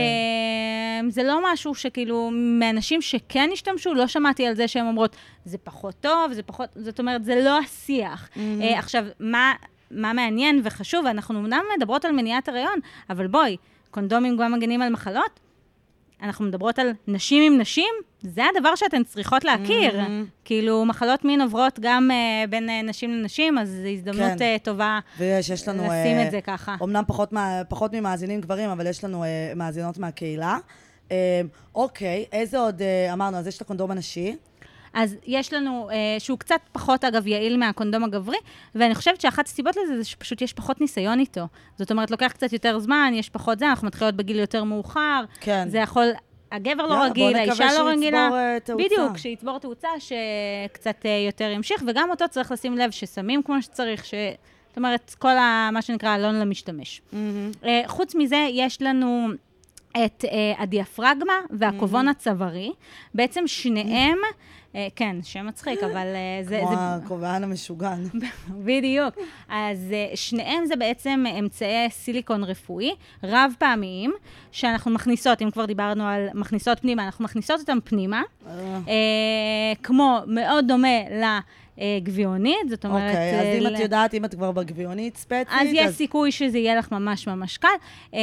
זה לא משהו שכאילו, מאנשים שכן השתמשו, לא שמעתי על זה שהן אומרות, זה פחות טוב, זה פחות, זאת אומרת, זה לא השיח. אה, עכשיו, מה, מה מעניין וחשוב, אנחנו אמנם מדברות על מניעת הריון, אבל בואי, קונדומים גם מגנים על מחלות, אנחנו מדברות על נשים עם נשים, זה הדבר שאתן צריכות להכיר. כאילו, מחלות מין עוברות גם אה, בין אה, נשים לנשים, אז זו הזדמנות כן. אה, טובה ויש, יש לנו... לשים אה, את זה ככה. אמנם פחות, פחות ממאזינים גברים, אבל יש לנו אה, מאזינות מהקהילה. אה, אוקיי, איזה עוד אה, אמרנו? אז יש את הקונדום הנשי. אז יש לנו, אה, שהוא קצת פחות, אגב, יעיל מהקונדום הגברי, ואני חושבת שאחת הסיבות לזה זה שפשוט יש פחות ניסיון איתו. זאת אומרת, לוקח קצת יותר זמן, יש פחות זה, אנחנו מתחילות בגיל יותר מאוחר. כן. זה יכול, הגבר לא רגיל, נקווה האישה לא רגילה. יצבור, אה, תאוצה. בדיוק, שיצבור תאוצה, שקצת אה, יותר ימשיך, וגם אותו צריך לשים לב ששמים כמו שצריך, ש... זאת אומרת, כל ה, מה שנקרא אלון למשתמש. אה, חוץ מזה, יש לנו את אה, הדיאפרגמה והכובון הצווארי. בעצם שניהם, אה, כן, שם מצחיק, אבל אה, זה... כמו זה הכובען המשוגן. בדיוק. אז אה, שניהם זה בעצם אמצעי סיליקון רפואי, רב פעמיים, שאנחנו מכניסות, אם כבר דיברנו על מכניסות פנימה, אנחנו מכניסות אותם פנימה, אה, כמו, מאוד דומה לגביעונית, זאת אומרת... אוקיי, אז אה, אם ל- את יודעת, אם את כבר בגביעונית ספציפית, אז יש סיכוי שזה יהיה לך ממש ממש קל. Uh,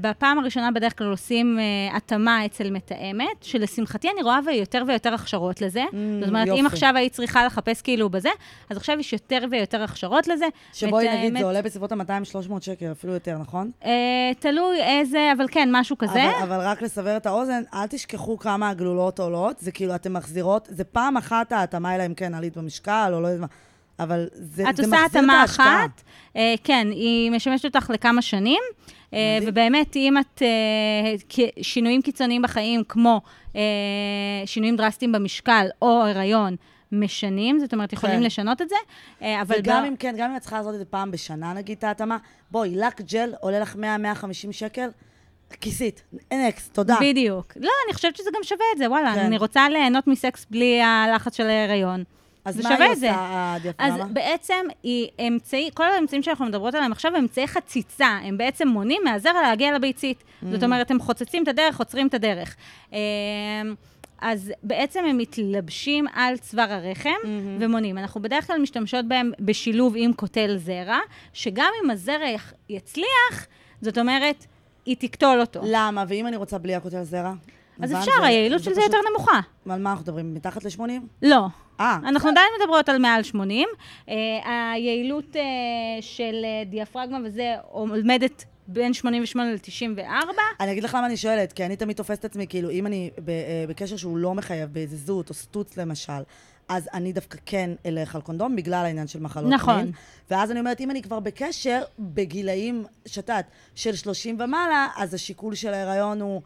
בפעם הראשונה בדרך כלל עושים התאמה אצל מתאמת, שלשמחתי אני רואה יותר ויותר הכשרות לזה. זאת אומרת, אם Mm, יופי. עכשיו היית צריכה לחפש כאילו בזה, אז עכשיו יש יותר ויותר הכשרות לזה. שבואי נגיד, מתאמת- זה עולה בסביבות ה-200-300 שקל, אפילו יותר, נכון? תלוי איזה, אבל כן, משהו כזה. אבל, אבל רק לסבר את האוזן, אל תשכחו כמה הגלולות עולות, זה כאילו, אתם מחזירות, זה פעם אחת ההתאמה, אלא אם כן עלית במשקל, או לא יודעת מה, אבל זה, את זה עושה מחזיר את התאמה ההשקעה. אחת, אה, כן, היא משמשת אותך לכמה שנים, מדהים. ובאמת, אם את, כ- שינויים קיצוניים בחיים, כמו אה, שינויים דרסטיים במשקל או הריון, משנים, זאת אומרת, יכולים כן. לשנות את זה, אה, אבל... וגם ב- אם כן, גם אם את צריכה לעשות את זה פעם בשנה, נגיד, את ההתאמה, בואי, לק ג'ל עולה לך 100-150 שקל, כיסית, נקסט, תודה. בדיוק. לא, אני חושבת שזה גם שווה את זה, וואלה, כן. אני רוצה ליהנות מסקס בלי הלחץ של ההיריון. אז זה מה שווה היא את זה. עושה, אז? בעצם היא אמצעי, כל האמצעים שאנחנו מדברות עליהם עכשיו הם אמצעי חציצה, הם בעצם מונעים מהזרע להגיע לביצית. Mm. זאת אומרת, הם חוצצים את הדרך, עוצרים את הדרך. אמ, אז בעצם הם מתלבשים על צוואר הרחם Mm-hmm. ומונעים. אנחנו בדרך כלל משתמשות בהם בשילוב עם קוטל זרע, שגם אם הזרע יח- יצליח, זאת אומרת, היא תקטול אותו. למה? ואם אני רוצה בלי הכותל זרע? אז? אפשר, היעילות של זה פשוט- יותר נמוכה. על מה אנחנו מדברים? מתחת ל-80? לא. אה, אנחנו עדיין מדברות על מעל 80. Uh, היעילות uh, של uh, דיאפרגמה וזה עומדת בין 88 ל-94. אני אגיד לך למה אני שואלת, כי אני תמיד תופסת את עצמי, כאילו, אם אני אה, בקשר שהוא לא מחייב, באיזה זות או סטוץ למשל, אז אני דווקא כן אלך על קונדום, בגלל העניין של מחלות נכון. מין. ואז אני אומרת, אם אני כבר בקשר, בגילאים, שתת, של 30 ומעלה, אז השיקול של ההיריון הוא,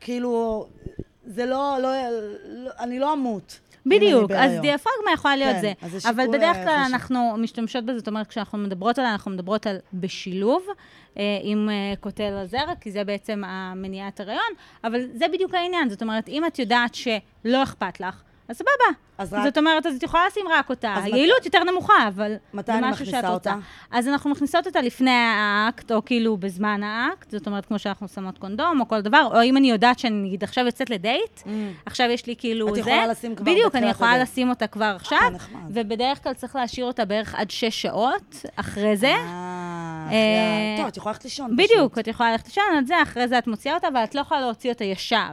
כאילו, זה לא, לא, לא, אני לא אמות. בדיוק, אז. דיאפרגמה יכולה להיות כן, זה. זה אבל בדרך אה, כלל חשוב. אנחנו משתמשות בזה, זאת אומרת, כשאנחנו מדברות עליה, אנחנו מדברות על בשילוב אה, עם אה, קוטל הזרע, כי זה בעצם המניעת הריון, אבל זה בדיוק העניין. זאת אומרת, אם את יודעת שלא אכפת לך, אז סבבה. אז רק- זאת אומרת, אז את יכולה לשים רק אותה. אז מת- היעילות יותר נמוכה, אבל מתי זה אני משהו שאת רוצה. אותה? אז אנחנו מכניסות אותה לפני האקט, או כאילו בזמן האקט, זאת אומרת, כמו שאנחנו שמות קונדום, או כל דבר, או אם אני יודעת שאני נגיד עכשיו יוצאת לדייט, עכשיו יש לי כאילו Mm. את זה. יכולה לשים כבר בדיוק, אני בתחילת יכולה הדייט. לשים אותה כבר עכשיו, אה, נחמד. ובדרך כלל צריך להשאיר אותה בערך עד שש שעות אחרי זה. אה, אה, טוב, את יכולה ללכת לישון. בדיוק. את יכולה ללכת לישון על זה, אחרי זה את מוציאה אותה, אבל את לא יכולה להוציא אותה ישר.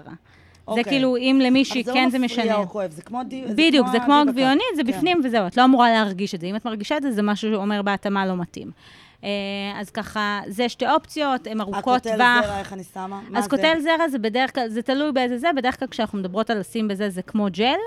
זה אוקיי. כאילו, אם למישהי אבל כן זה זה לא משנה. מפריע או כואב, זה כמו די... בדיוק, זה כמו. גביונית, זה כן. בפנים וזהו, את לא אמורה להרגיש את זה. אם את מרגישה את זה, זה משהו שאומר בהתאמה לא מתאים. אה, אז ככה, זה שתי אופציות, הן ארוכות הקוטל טווח. זרע, איך אני שמה? מה אז זה? קוטל זרע זה בדרך כלל, זה תלוי באיזה זה, בדרך כלל כשאנחנו מדברות על לשים בזה, זה כמו ג'ל.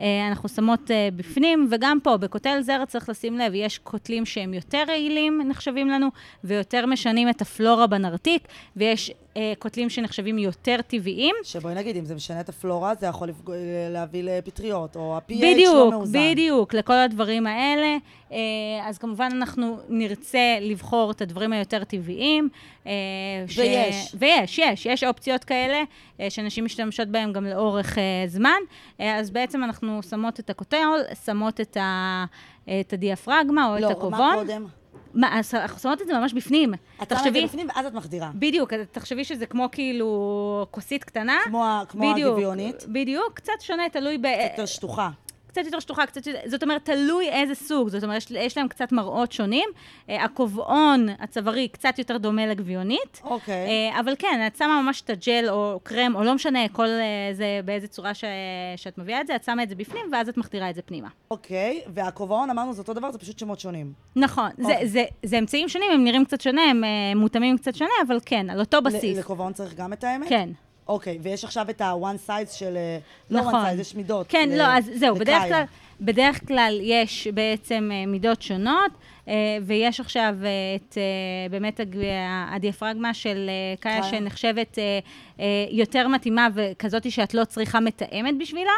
אה, אנחנו שמות אה, בפנים, וגם פה, בקוטל זרע צריך לשים לב, יש קוטלים שהם יותר רעילים, נחשבים לנו, ויותר משנים את הפלורה בנרתיק, ויש אה, קוטלים שנחשבים יותר טבעיים. שבואי נגיד, אם זה משנה את הפלורה, זה יכול לפגוע- להביא לפטריות, או ה-pH לא בדיוק, מאוזן. בדיוק, לכל הדברים האלה. אה, אז כמובן אנחנו נרצה לבחור את הדברים היותר טבעיים. אה, ש- ויש. ויש, יש, יש אופציות כאלה, אה, שאנשים משתמשות בהן גם לאורך אה, זמן. אה, אז בעצם אנחנו שמות את הקוטל, שמות את, ה, את הדיאפרגמה או לא, את הכובון. מה קודם? מה, אנחנו שמות את זה ממש בפנים. את שמה את זה בפנים ואז את מחדירה. בדיוק, תחשבי שזה כמו כאילו כוסית קטנה. כמו כמו בדיוק, הגביונית. בדיוק, קצת שונה, תלוי ב... יותר שטוחה. קצת יותר שטוחה, קצת יותר, זאת אומרת, תלוי איזה סוג, זאת אומרת, יש, יש להם קצת מראות שונים. אה, הכובעון הצווארי קצת יותר דומה לגביונית. אוקיי. אה, אבל כן, את שמה ממש את הג'ל או קרם, או לא משנה, כל אה, זה, באיזה צורה ש, שאת מביאה את זה, את שמה את זה בפנים, ואז את מחדירה את זה פנימה. אוקיי, והכובעון, אמרנו, זה אותו דבר, זה פשוט שמות שונים. נכון, זה, אוקיי. זה, זה אמצעים שונים, הם נראים קצת שונה, הם אה, מותאמים קצת שונה, אבל כן, על אותו בסיס. לכובעון צריך גם את האמת? כן. אוקיי, ויש עכשיו את ה-one size של... אה, לא נכון. one size, יש מידות. כן, ל- לא, אז זהו, בדרך. כלל, בדרך כלל יש בעצם אה, מידות שונות, אה, ויש עכשיו אה, את באמת הדיאפרגמה של קאיה. שנחשבת יותר מתאימה וכזאת שאת לא צריכה מתאמת בשבילה.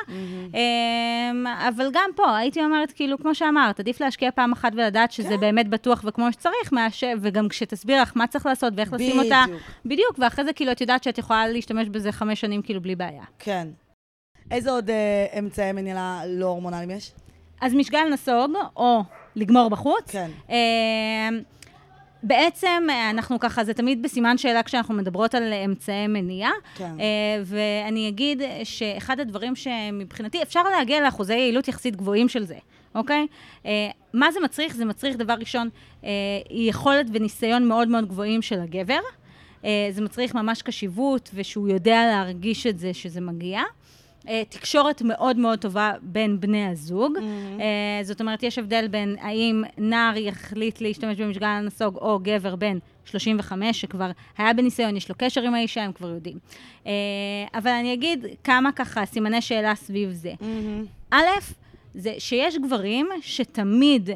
אה, אבל גם פה, הייתי אומרת, כאילו, כמו שאמרת, עדיף להשקיע פעם אחת ולדעת שזה באמת בטוח וכמו שצריך, מאשר- וגם כשתסביר לך מה צריך לעשות ואיך לשים אותה. בדיוק. בדיוק, ואחרי זה כאילו את יודעת שאת יכולה להשתמש בזה חמש שנים כאילו בלי בעיה. כן. איזה עוד אה, אמצעי מניעה לא הורמונליים יש? אז משגל נסוג, או לגמור בחוץ. כן. אה, בעצם אנחנו ככה, זה תמיד בסימן שאלה כשאנחנו מדברות על אמצעי מניעה. כן. אה, ואני אגיד שאחד הדברים שמבחינתי, אפשר להגיע לאחוזי יעילות יחסית גבוהים של זה, אוקיי? אה, מה זה מצריך? זה מצריך, דבר ראשון, אה, יכולת וניסיון מאוד מאוד גבוהים של הגבר. זה מצריך ממש קשיבות, ושהוא יודע להרגיש את זה שזה מגיע. אה, תקשורת מאוד מאוד טובה בין בני הזוג. אה, זאת אומרת, יש הבדל בין האם נער יחליט להשתמש במשגל הנסוג או גבר בן 35, שכבר היה בניסיון, יש לו קשר עם האישה, הם כבר יודעים. אה, אבל אני אגיד כמה ככה סימני שאלה סביב זה. א', זה שיש גברים שתמיד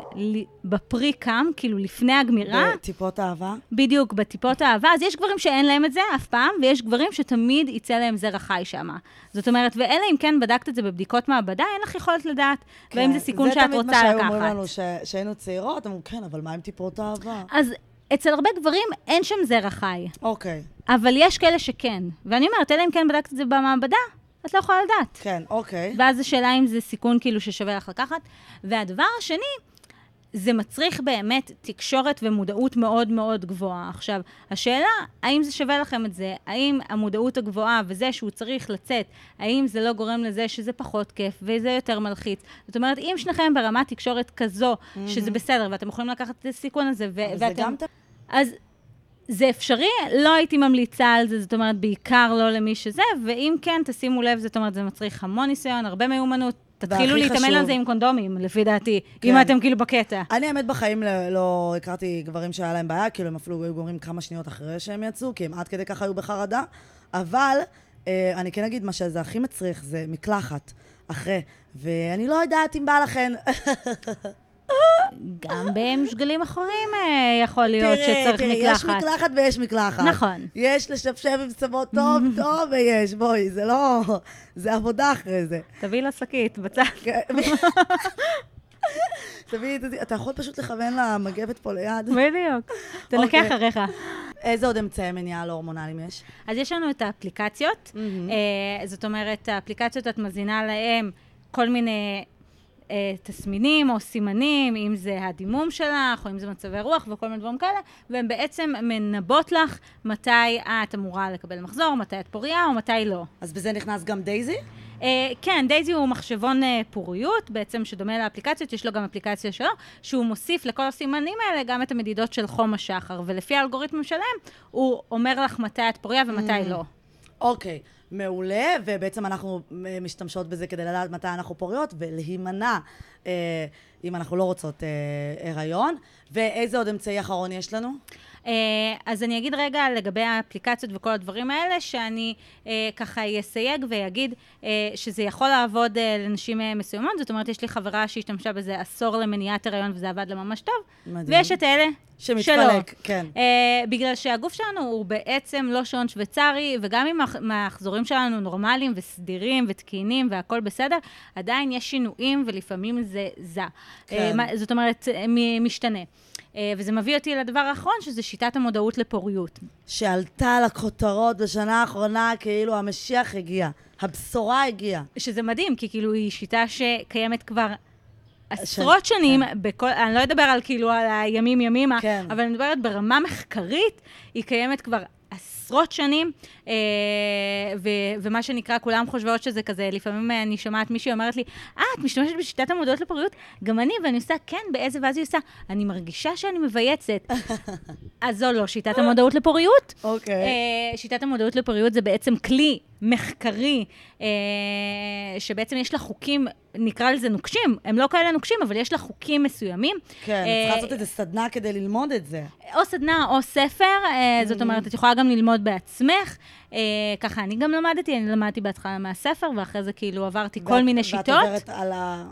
בפרי קם, כאילו לפני הגמירה, בטיפות אהבה? בדיוק, בטיפות האהבה, אז יש גברים שאין להם את זה אף פעם, ויש גברים שתמיד יצא להם זרע חי שם. זאת אומרת, ואלה אם כן בדקת את זה בבדיקות מעבדה, אין לך יכולת לדעת, והאם זה סיכון שאת רוצה כן, זה תמיד מה שהיו לקחת. אומרים לנו ש- שהיינו צעירות, אמרו, כן, אבל מה עם טיפות אהבה? אז אצל הרבה גברים אין שם זרע חי, אוקיי, אבל יש כאלה שכן. ואני אומרת, אלא אם כן בדקת את זה במעבדה, את לא יכולה לדעת. כן, אוקיי. ואז השאלה אם זה סיכון כאילו ששווה לך לקחת. והדבר השני, זה מצריך באמת תקשורת ומודעות מאוד מאוד גבוהה. עכשיו, השאלה, האם זה שווה לכם את זה? האם המודעות הגבוהה וזה שהוא צריך לצאת, האם זה לא גורם לזה שזה פחות כיף וזה יותר מלחיץ? זאת אומרת, אם שניכם ברמת תקשורת כזו, שזה בסדר, ואתם יכולים לקחת את הסיכון הזה, ו- ואתם... גם... אז זה אפשרי, לא הייתי ממליצה על זה, זאת אומרת, בעיקר לא למי שזה, ואם כן, תשימו לב, זאת אומרת, זה מצריך המון ניסיון, הרבה מיומנות. תתחילו להתאמן על זה עם קונדומים, לפי דעתי, כן. אם אתם כאילו בקטע. אני האמת בחיים לא- לא הכרתי גברים שהיה להם בעיה, כאילו הם אפילו היו גומרים כמה שניות אחרי שהם יצאו, כי הם עד כדי ככה היו בחרדה, אבל אה, אני כן אגיד, מה שזה הכי מצריך זה מקלחת אחרי, ואני לא יודעת אם בא לכן. גם במשגלים אחרים אה, יכול להיות שצריך תראי, מקלחת. יש מקלחת ויש מקלחת. נכון. יש לשפשף עם צמות טוב, טוב ויש, בואי, זה לא... זה עבודה אחרי זה. תביאי לה שקית בצד. כן. תביאי, תביאי, אתה יכול פשוט לכוון למגבת פה ליד? בדיוק. תנקה אוקיי. אחריך. איזה עוד אמצעי מניעה לא הורמונליים יש? אז יש לנו את האפליקציות. אה, זאת אומרת, האפליקציות, את מזינה להם כל מיני אה, תסמינים או סימנים, אם זה הדימום שלך, או אם זה מצבי רוח וכל מיני דברים כאלה, והן בעצם מנבאות לך מתי את אמורה לקבל מחזור, מתי את פוריה או מתי לא. אז בזה נכנס גם דייזי? אה, כן, דייזי הוא מחשבון אה, פוריות, בעצם שדומה לאפליקציות, יש לו גם אפליקציה שלו, שהוא מוסיף לכל הסימנים האלה גם את המדידות של חום השחר, ולפי האלגוריתמים שלהם, הוא אומר לך מתי את פוריה ומתי לא. אוקיי, מעולה, ובעצם אנחנו אה, משתמשות בזה כדי לדעת מתי אנחנו פוריות ולהימנע אה, אם אנחנו לא רוצות אה, הריון. ואיזה עוד אמצעי אחרון יש לנו? אה, אז אני אגיד רגע לגבי האפליקציות וכל הדברים האלה, שאני אה, ככה אסייג ואגיד אה, שזה יכול לעבוד לנשים מסוימות, זאת אומרת, יש לי חברה שהשתמשה בזה עשור למניעת הריון וזה עבד לה ממש טוב, מדהים. ויש את אלה שמתפלק, שלא. כן. אה, בגלל שהגוף שלנו הוא בעצם לא שעון שוויצרי, וגם אם המח- המחזורים שלנו נורמליים וסדירים ותקינים והכול בסדר, עדיין יש שינויים ולפעמים זה זע. כן. אה, זאת אומרת, משתנה. אה, וזה מביא אותי לדבר האחרון, שזה שיטת המודעות לפוריות. שעלתה לכותרות בשנה האחרונה כאילו המשיח הגיע, הבשורה הגיעה. שזה מדהים, כי כאילו היא שיטה שקיימת כבר עשרות של- שנים, בכל, אני לא אדבר על כאילו על הימים ימימה, כן. אבל אני מדברת ברמה מחקרית, היא קיימת כבר עשרות שנים, ו, ומה שנקרא, כולם חושבות שזה כזה, לפעמים אני שומעת מישהי אומרת לי, אה, את משתמשת בשיטת המודעות לפוריות? גם אני, ואני עושה, כן, באיזה, ואז היא עושה, אני מרגישה שאני מבייצת. אז זו לא שיטת המודעות לפוריות. אוקיי. אה, שיטת המודעות לפוריות זה בעצם כלי מחקרי, אה, שבעצם יש לה חוקים, נקרא לזה נוקשים, הם לא כאלה נוקשים, אבל יש לה חוקים מסוימים. כן, את אה, צריכה לעשות איזה סדנה כדי ללמוד את זה. או סדנה או ספר, אה, זאת אומרת, את יכולה גם ללמוד בעצמך. אה, ככה אני גם למדתי, אני למדתי בהתחלה מהספר, ואחרי זה כאילו עברתי כל ואת- מיני ואת שיטות. עוברת על, ה...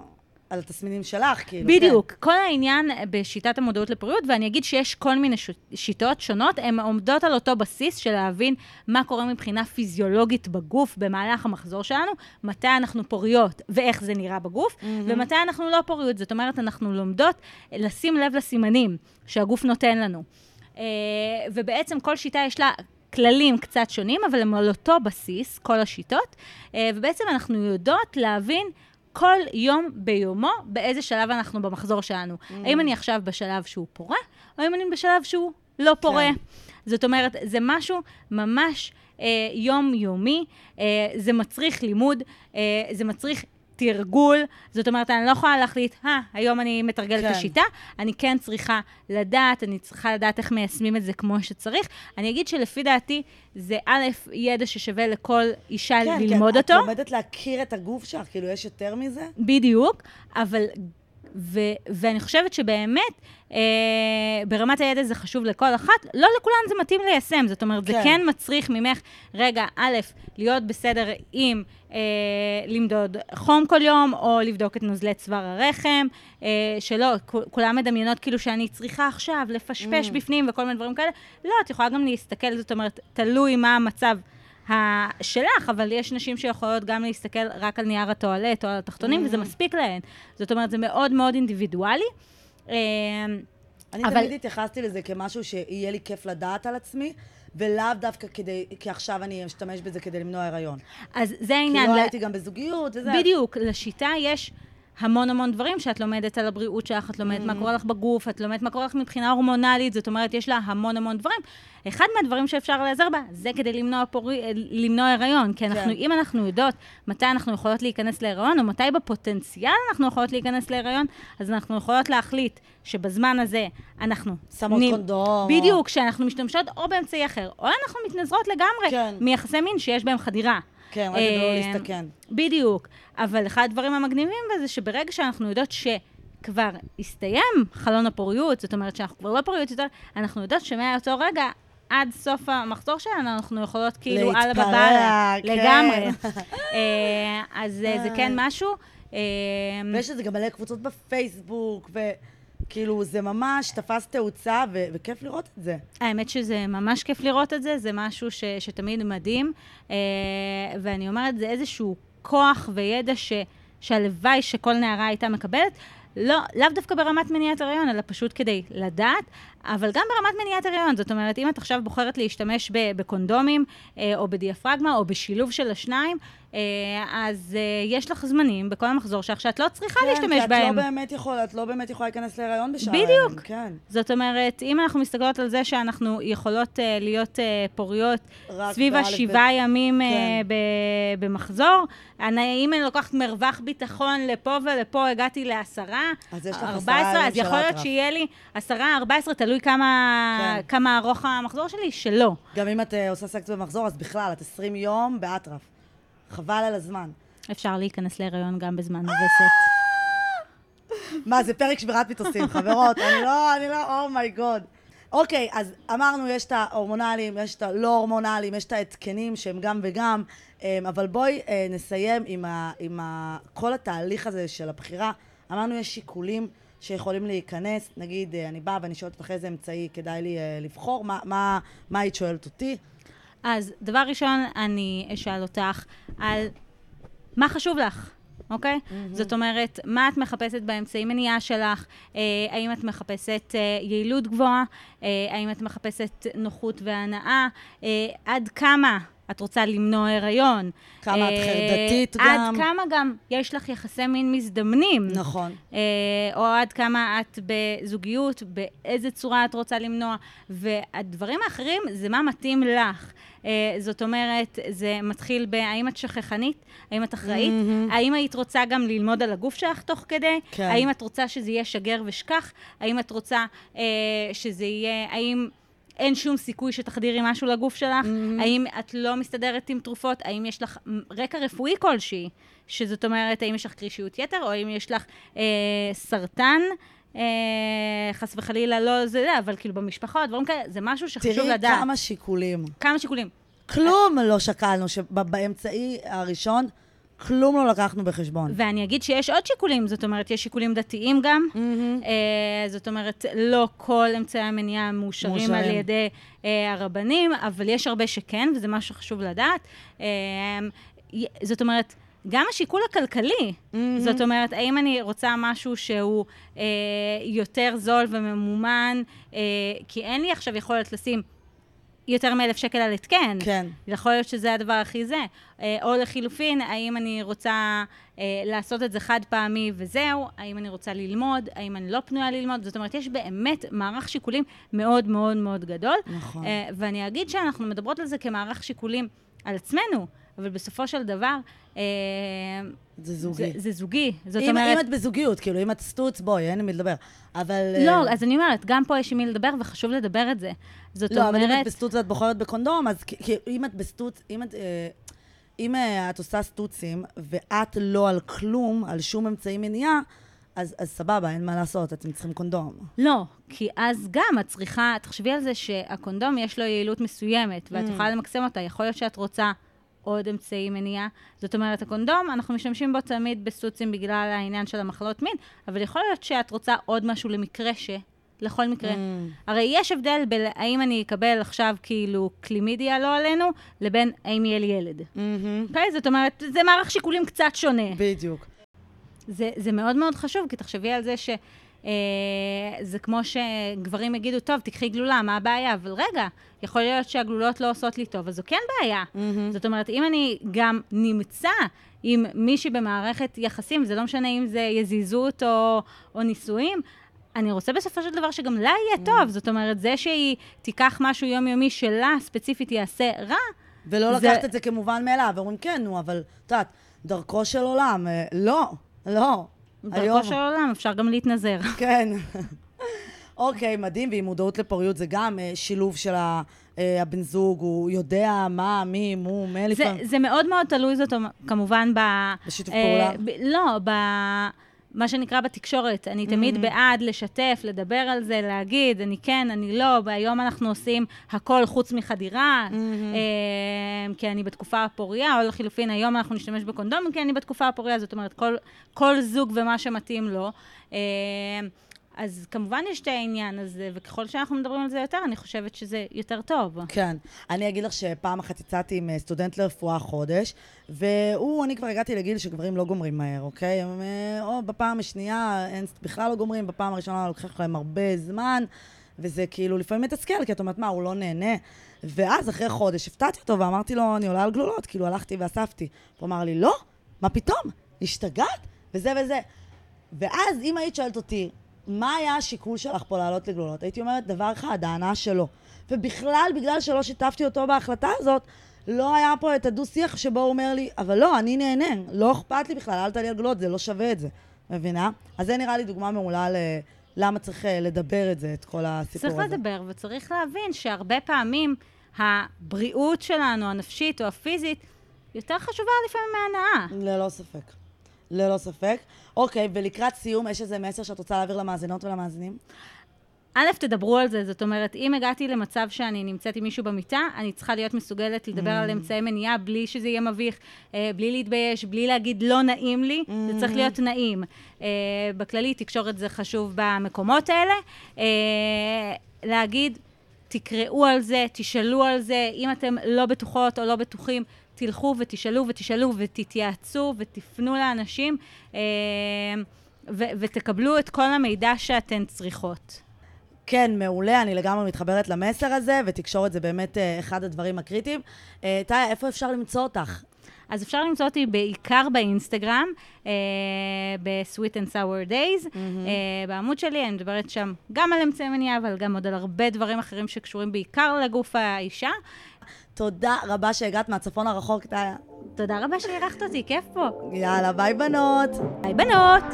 על התסמינים שלך, כאילו. בדיוק. כל העניין בשיטת המודעות לפוריות, ואני אגיד שיש כל מיני ש- שיטות שונות, הן עומדות על אותו בסיס של להבין מה קורה מבחינה פיזיולוגית בגוף במהלך המחזור שלנו, מתי אנחנו פוריות ואיך זה נראה בגוף, ומתי אנחנו לא פוריות. זאת אומרת, אנחנו לומדות לשים לב לסימנים שהגוף נותן לנו. אה, ובעצם כל שיטה יש לה... כללים קצת שונים, אבל הם על אותו בסיס, כל השיטות, אה, ובעצם אנחנו יודעות להבין כל יום ביומו באיזה שלב אנחנו במחזור שלנו. Mm. האם אני עכשיו בשלב שהוא פורה, או האם אני בשלב שהוא לא פורה. כן. זאת אומרת, זה משהו ממש אה, יומיומי, אה, זה מצריך לימוד, אה, זה מצריך תרגול, זאת אומרת, אני לא יכולה להחליט, אה, היום אני מתרגלת כן. את השיטה, אני כן צריכה לדעת, אני צריכה לדעת איך מיישמים את זה כמו שצריך. אני אגיד שלפי דעתי, זה א', ידע ששווה לכל אישה כן, ללמוד כן, אותו. את לומדת להכיר את הגוף שלך, כאילו, יש יותר מזה? בדיוק, אבל... ו- ואני חושבת שבאמת, אה, ברמת הידע זה חשוב לכל אחת, לא לכולן זה מתאים ליישם, זאת אומרת, כן. זה כן. מצריך ממך, רגע, א', להיות בסדר עם אה, למדוד חום כל יום, או לבדוק את נוזלי צוואר הרחם, אה, שלא, כולם מדמיינות כאילו שאני צריכה עכשיו לפשפש mm. בפנים וכל מיני דברים כאלה. לא, את יכולה גם להסתכל, זאת אומרת, תלוי מה המצב. שלך, אבל יש נשים שיכולות גם להסתכל רק על נייר הטואלט או על התחתונים, Mm. וזה מספיק להן. זאת אומרת, זה מאוד מאוד אינדיבידואלי. אה, אני אבל- תמיד התייחסתי לזה כמשהו שיהיה לי כיף לדעת על עצמי, ולאו דווקא כדי, כי עכשיו אני אשתמש בזה כדי למנוע הריון. אז זה כי העניין. לא ל- הייתי גם בזוגיות וזה. בדיוק, לשיטה יש המון המון דברים שאת לומדת על הבריאות שלך, את לומדת Mm. מה קורה לך בגוף, את לומדת מה קורה לך מבחינה הורמונלית, זאת אומרת, יש לה המון המון דברים. אחד מהדברים שאפשר להיעזר בה, זה כדי למנוע, פורי, למנוע הריון, כי אנחנו, כן. אם אנחנו יודעות מתי אנחנו יכולות להיכנס להיריון, או מתי בפוטנציאל אנחנו יכולות להיכנס להיריון, אז אנחנו יכולות להחליט שבזמן הזה אנחנו... שמות נ- קונדום. בדיוק, שאנחנו משתמשות או באמצעי אחר, או אנחנו מתנזרות לגמרי כן. מיחסי מין שיש בהם חדירה. כן, רק כדי לא אה, להסתכן. בדיוק. אבל אחד הדברים המגניבים בזה, שברגע שאנחנו יודעות שכבר הסתיים חלון הפוריות, זאת אומרת שאנחנו כבר לא פוריות יותר, אנחנו יודעות שמאותו רגע, עד סוף המחזור שלנו, אנחנו יכולות כאילו להתפרע, בבאללה. כן. לגמרי. אה, אז אה, זה כן משהו. אה, ויש לזה גם מלא קבוצות בפייסבוק, ו... כאילו, זה ממש תפס תאוצה, ו- וכיף לראות את זה. האמת שזה ממש כיף לראות את זה, זה משהו ש, שתמיד מדהים, אה, ואני אומרת, זה איזשהו כוח וידע ש, שהלוואי שכל נערה הייתה מקבלת. לא, לאו דווקא ברמת מניעת הריון, אלא פשוט כדי לדעת, אבל גם ברמת מניעת הריון. זאת אומרת, אם את עכשיו בוחרת להשתמש ב- בקונדומים, אה, או בדיאפרגמה, או בשילוב של השניים, אה, אז אה, יש לך זמנים בכל המחזור שלך שאת לא צריכה כן, להשתמש כי בהם. את לא באמת יכולה, את לא באמת יכולה להיכנס להיריון בשעה. בדיוק. כן. זאת אומרת, אם אנחנו מסתכלות על זה שאנחנו יכולות להיות פוריות סביב השבעה בית. ימים כן. ב- במחזור, אני, אם אני לוקחת מרווח ביטחון לפה ולפה, הגעתי לעשרה, אז יש לך עשרה 14, ימים אז של יכול להיות. שיהיה לי עשרה, 14, תלוי כמה, כן. כמה ארוך המחזור שלי, שלא. גם אם את אה, עושה סקס במחזור, אז בכלל, את 20 יום באטרף. חבל על הזמן. אפשר להיכנס להיריון גם בזמן! הווסת. מה, זה פרק שבירת מיתוסים, חברות. אני לא, אני לא, אומייגוד. אוקיי, אז אמרנו, יש את ההורמונליים, יש את הלא הורמונליים, יש את ההתקנים שהם גם וגם, אמ, אבל בואי אה, נסיים עם, ה, עם ה, כל התהליך הזה של הבחירה. אמרנו, יש שיקולים שיכולים להיכנס, נגיד, אה, אני באה ואני שואלת אותך איזה אמצעי כדאי לי אה, לבחור, מה, מה, מה היית שואלת אותי? אז דבר ראשון, אני אשאל אותך על מה חשוב לך, אוקיי? Mm-hmm. זאת אומרת, מה את מחפשת באמצעי מניעה שלך? אה, האם את מחפשת אה, יעילות גבוהה? אה, האם את מחפשת נוחות והנאה? אה, עד כמה את רוצה למנוע הריון? כמה את אה, חרדתית עד גם. כמה גם יש לך יחסי מין מזדמנים? נכון. אה, או עד כמה את בזוגיות, באיזה צורה את רוצה למנוע, והדברים האחרים זה מה מתאים לך. אה, זאת אומרת, זה מתחיל בהאם את שכחנית, האם את אחראית, האם היית רוצה גם ללמוד על הגוף שלך תוך כדי, כן. האם את רוצה שזה יהיה שגר ושכח, האם את רוצה אה, שזה יהיה, האם... אין שום סיכוי שתחדירי משהו לגוף שלך? Mm-hmm. האם את לא מסתדרת עם תרופות? האם יש לך רקע רפואי כלשהי? שזאת אומרת, האם יש לך קרישיות יתר, או האם יש לך אה, סרטן? אה, חס וחלילה לא זה, אבל כאילו במשפחה, דברים כאלה, זה משהו שחשוב תראי לדעת. כמה שיקולים. כמה שיקולים. כלום לא שקלנו, שבאמצעי הראשון, כלום לא לקחנו בחשבון. ואני אגיד שיש עוד שיקולים, זאת אומרת, יש שיקולים דתיים גם. אה, זאת אומרת, לא כל אמצעי המניעה מאושרים מאושרים. על ידי אה, הרבנים, אבל יש הרבה שכן, וזה משהו שחשוב לדעת. אה, זאת אומרת, גם השיקול הכלכלי, זאת אומרת, האם אני רוצה משהו שהוא אה, יותר זול וממומן, אה, כי אין לי עכשיו יכולת לשים יותר מאלף שקל על התקן. כן. יכול להיות שזה הדבר הכי זה. אה, או לחילופין, האם אני רוצה אה, לעשות את זה חד פעמי וזהו, האם אני רוצה ללמוד, האם אני לא פנויה ללמוד. זאת אומרת, יש באמת מערך שיקולים מאוד מאוד מאוד גדול. נכון. אה, ואני אגיד שאנחנו מדברות על זה כמערך שיקולים על עצמנו, אבל בסופו של דבר, אה, זה זוגי. זה, זה זוגי. זאת אם, אומרת... אם את בזוגיות, כאילו, אם את סטוץ, בואי, אין עם מי לדבר. אבל... לא, אה, אז אני אומרת, גם פה יש עם מי לדבר, וחשוב לדבר את זה. זאת לא, אבל אם אומרת... את בסטוץ ואת בוחרת בקונדום, אז כאילו, אם את בסטוץ, אם את... אה, אם את עושה סטוצים, ואת לא על כלום, על שום אמצעי מניעה, אז, אז סבבה, אין מה לעשות, אתם צריכים קונדום. לא, כי אז גם את צריכה, תחשבי על זה שהקונדום יש לו יעילות מסוימת, Mm. ואת יכולה למקסם אותה. יכול להיות שאת רוצה עוד אמצעי מניעה. זאת אומרת, הקונדום, אנחנו משתמשים בו תמיד בסטוצים בגלל העניין של המחלות מין, אבל יכול להיות שאת רוצה עוד משהו למקרה ש... לכל מקרה. Mm. הרי יש הבדל בין האם אני אקבל עכשיו כאילו קלימידיה לא עלינו, לבין האם יהיה לי ילד. אוקיי? זאת אומרת, זה מערך שיקולים קצת שונה. בדיוק. זה, זה מאוד מאוד חשוב, כי תחשבי על זה ש... אה, זה כמו שגברים יגידו, טוב, תקחי גלולה, מה הבעיה? אבל רגע, יכול להיות שהגלולות לא עושות לי טוב, אז זו כן בעיה. זאת אומרת, אם אני גם נמצא עם מישהי במערכת יחסים, זה לא משנה אם זה יזיזות או, או נישואים, אני רוצה בסופו של דבר שגם לה יהיה טוב. זאת אומרת, זה שהיא תיקח משהו יומיומי שלה ספציפית יעשה רע, ולא זה- לקחת את זה כמובן מאליו, ואומרים, כן, נו, אבל, את יודעת, דרכו של עולם, אה, לא, לא. דרכו של העולם, אפשר גם להתנזר. כן. אוקיי, מדהים, ועם מודעות לפוריות זה גם אה, שילוב של ה- אה, הבן זוג, הוא יודע מה, מי, מו, מה זה, לפעמים. זה מאוד מאוד תלוי, זאת כמובן, ב... בשיתוף אה, פעולה? ב, לא, ב... מה שנקרא בתקשורת. אני תמיד בעד לשתף, לדבר על זה, להגיד, אני כן, אני לא, והיום אנחנו עושים הכל חוץ מחדירה, אה, כי אני בתקופה הפוריה, או לחילופין, היום אנחנו נשתמש בקונדום, כי אני בתקופה הפוריה, זאת אומרת, כל, כל זוג ומה שמתאים לו. אה, אז כמובן יש את העניין הזה, וככל שאנחנו מדברים על זה יותר, אני חושבת שזה יותר טוב. כן. אני אגיד לך שפעם אחת יצאתי עם אה, סטודנט לרפואה חודש, והוא, אני כבר הגעתי לגיל שגברים לא גומרים מהר, אוקיי? הם, אה, או בפעם השנייה, הם בכלל לא גומרים, בפעם הראשונה לוקח להם הרבה זמן, וזה כאילו לפעמים מתסכל, כי את אומרת, מה, הוא לא נהנה? ואז אחרי חודש הפתעתי אותו ואמרתי לו, אני עולה על גלולות, כאילו הלכתי ואספתי. הוא אמר לי, לא, מה פתאום? השתגעת? וזה וזה. ואז אם היית שואלת אותי, מה היה השיקול שלך פה לעלות לגלולות? הייתי אומרת, דבר אחד, ההנאה שלו. ובכלל, בגלל שלא שיתפתי אותו בהחלטה הזאת, לא היה פה את הדו-שיח שבו הוא אומר לי, אבל לא, אני נהנה, לא אכפת לי בכלל, אל תעלי על גלולות, זה לא שווה את זה. מבינה? אז זה נראה לי דוגמה מעולה ל... למה צריך אה, לדבר את זה, את כל הסיפור צריך הזה. צריך לדבר, וצריך להבין שהרבה פעמים הבריאות שלנו, הנפשית או הפיזית, יותר חשובה לפעמים מהנאה. ללא ספק. ללא ספק. אוקיי, ולקראת סיום, יש איזה מסר שאת רוצה להעביר למאזינות ולמאזינים? א', תדברו על זה, זאת אומרת, אם הגעתי למצב שאני נמצאת עם מישהו במיטה, אני צריכה להיות מסוגלת לדבר mm. על אמצעי מניעה בלי שזה יהיה מביך, אה, בלי להתבייש, בלי להגיד לא נעים לי, mm. זה צריך להיות נעים. אה, בכללי, תקשורת זה חשוב במקומות האלה. אה, להגיד, תקראו על זה, תשאלו על זה, אם אתם לא בטוחות או לא בטוחים, תלכו ותשאלו ותשאלו ותתייעצו ותפנו לאנשים אה, ו- ותקבלו את כל המידע שאתן צריכות. כן, מעולה, אני לגמרי מתחברת למסר הזה, ותקשורת זה באמת אה, אחד הדברים הקריטיים. אה, טאיה, איפה אפשר למצוא אותך? אז אפשר למצוא אותי בעיקר באינסטגרם, אה, ב-Sweet and Sour Days. Mm-hmm. אה, בעמוד שלי אני מדברת שם גם על אמצעי מניעה, אבל גם עוד על הרבה דברים אחרים שקשורים בעיקר לגוף האישה. תודה רבה שהגעת מהצפון הרחוק, טאיה. תודה רבה שאירחת אותי, כיף פה. יאללה, ביי בנות. ביי בנות.